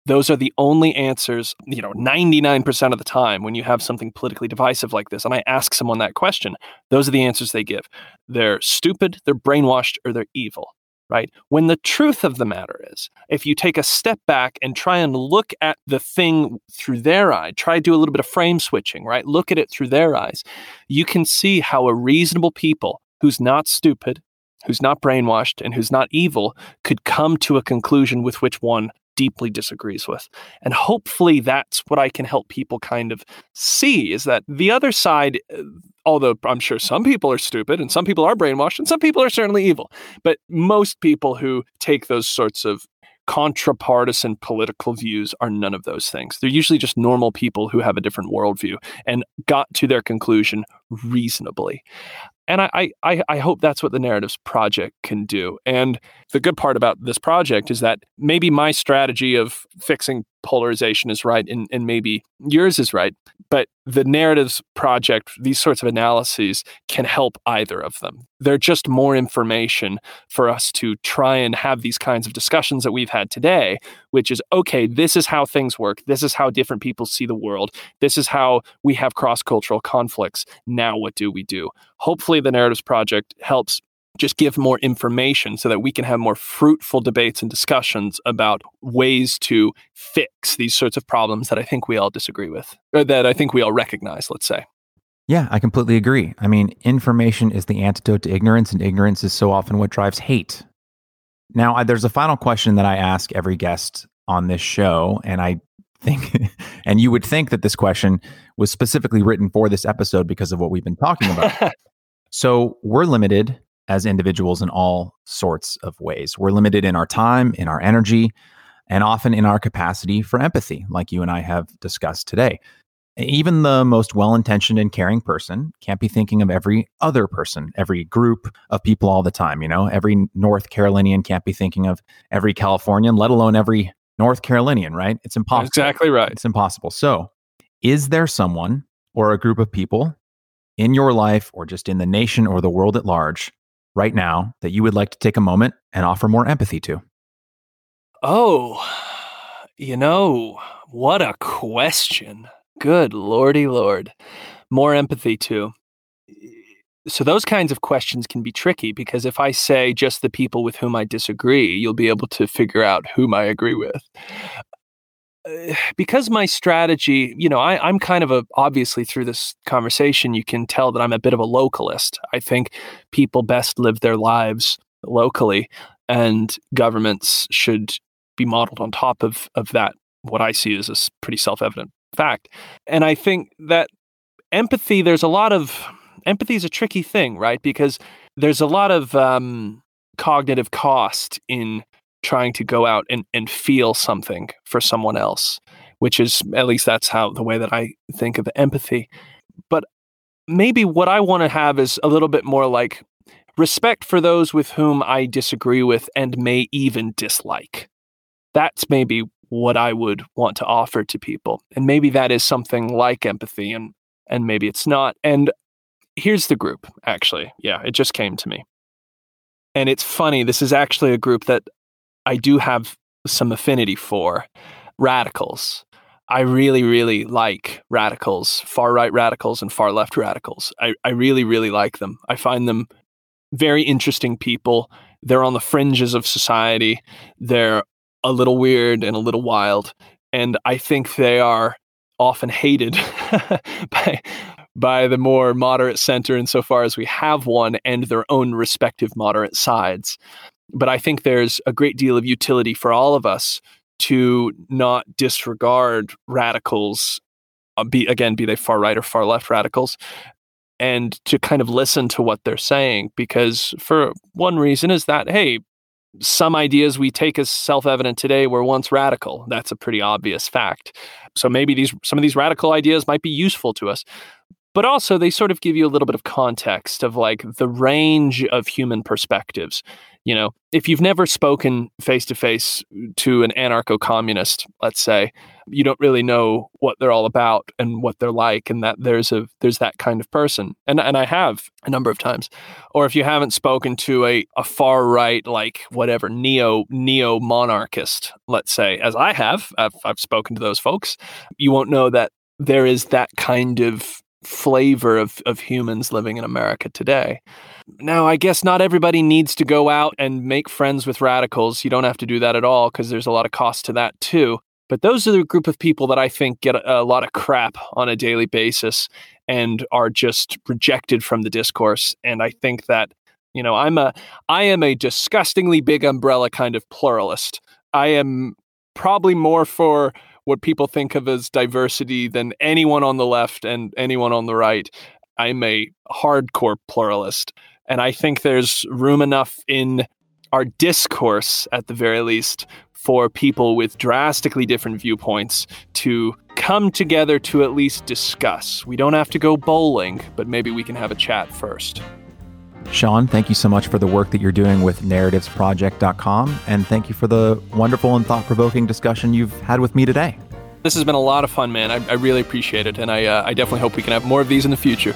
Those are the only answers, you know, 99% of the time when you have something politically divisive like this. And I ask someone that question, those are the answers they give. They're stupid, they're brainwashed, or they're evil right? When the truth of the matter is, if you take a step back and try and look at the thing through their eye, try to do a little bit of frame switching, right? Look at it through their eyes, you can see how a reasonable people who's not stupid, who's not brainwashed, and who's not evil could come to a conclusion with which one deeply disagrees with. And hopefully that's what I can help people kind of see is that the other side, uh, although I'm sure some people are stupid and some people are brainwashed and some people are certainly evil, but most people who take those sorts of contrapartisan political views are none of those things. They're usually just normal people who have a different worldview and got to their conclusion reasonably. And I, I, I hope that's what the Narratives Project can do. And the good part about this project is that maybe my strategy of fixing polarization is right and, and maybe yours is right. But the Narratives Project, these sorts of analyses can help either of them. They're just more information for us to try and have these kinds of discussions that we've had today, which is okay, this is how things work. This is how different people see the world. This is how we have cross cultural conflicts. Now, what do we do? Hopefully, the Narratives Project helps just give more information so that we can have more fruitful debates and discussions about ways to fix these sorts of problems that I think we all disagree with, or that I think we all recognize, let's say. Yeah, I completely agree. I mean, information is the antidote to ignorance, and ignorance is so often what drives hate. Now, I, there's a final question that I ask every guest on this show, and I think, and you would think that this question was specifically written for this episode because of what we've been talking about. so we're limited as individuals in all sorts of ways. We're limited in our time, in our energy, and often in our capacity for empathy, like you and I have discussed today. Even the most well intentioned and caring person can't be thinking of every other person, every group of people all the time. You know, every North Carolinian can't be thinking of every Californian, let alone every North Carolinian, right? It's impossible. Exactly right. It's impossible. So, is there someone or a group of people in your life or just in the nation or the world at large right now that you would like to take a moment and offer more empathy to? Oh, you know, what a question. Good lordy lord. More empathy too. So, those kinds of questions can be tricky because if I say just the people with whom I disagree, you'll be able to figure out whom I agree with. Because my strategy, you know, I, I'm kind of a, obviously through this conversation, you can tell that I'm a bit of a localist. I think people best live their lives locally and governments should be modeled on top of of that what I see as a pretty self-evident fact. And I think that empathy there's a lot of empathy is a tricky thing, right? Because there's a lot of um, cognitive cost in trying to go out and, and feel something for someone else, which is at least that's how the way that I think of empathy. But maybe what I want to have is a little bit more like respect for those with whom I disagree with and may even dislike that's maybe what I would want to offer to people. And maybe that is something like empathy and and maybe it's not. And here's the group actually. Yeah, it just came to me. And it's funny, this is actually a group that I do have some affinity for. Radicals. I really, really like radicals, far right radicals and far left radicals. I, I really, really like them. I find them very interesting people. They're on the fringes of society. They're a little weird and a little wild. And I think they are often hated by by the more moderate center insofar as we have one and their own respective moderate sides. But I think there's a great deal of utility for all of us to not disregard radicals, uh, be again, be they far right or far left radicals, and to kind of listen to what they're saying. Because for one reason is that, hey, some ideas we take as self-evident today were once radical. That's a pretty obvious fact. So maybe these some of these radical ideas might be useful to us. But also they sort of give you a little bit of context of like the range of human perspectives. You know, if you've never spoken face to face to an anarcho communist, let's say, you don't really know what they're all about and what they're like and that there's a there's that kind of person. And and I have a number of times. Or if you haven't spoken to a, a far right like whatever neo neo monarchist let's say as I have I've, I've spoken to those folks you won't know that there is that kind of flavor of, of humans living in America today. Now, I guess not everybody needs to go out and make friends with radicals. You don't have to do that at all because there's a lot of cost to that too. But those are the group of people that I think get a, a lot of crap on a daily basis and are just rejected from the discourse. And I think that, you know, I'm a I am a disgustingly big umbrella kind of pluralist. I am probably more for what people think of as diversity than anyone on the left and anyone on the right. I'm a hardcore pluralist. And I think there's room enough in our discourse, at the very least, for people with drastically different viewpoints to come together to at least discuss. We don't have to go bowling, but maybe we can have a chat first. Shaun, thank you so much for the work that you're doing with narrativesproject.com. And thank you for the wonderful and thought provoking discussion you've had with me today. This has been a lot of fun, man. I, I really appreciate it. And I, uh, I definitely hope we can have more of these in the future.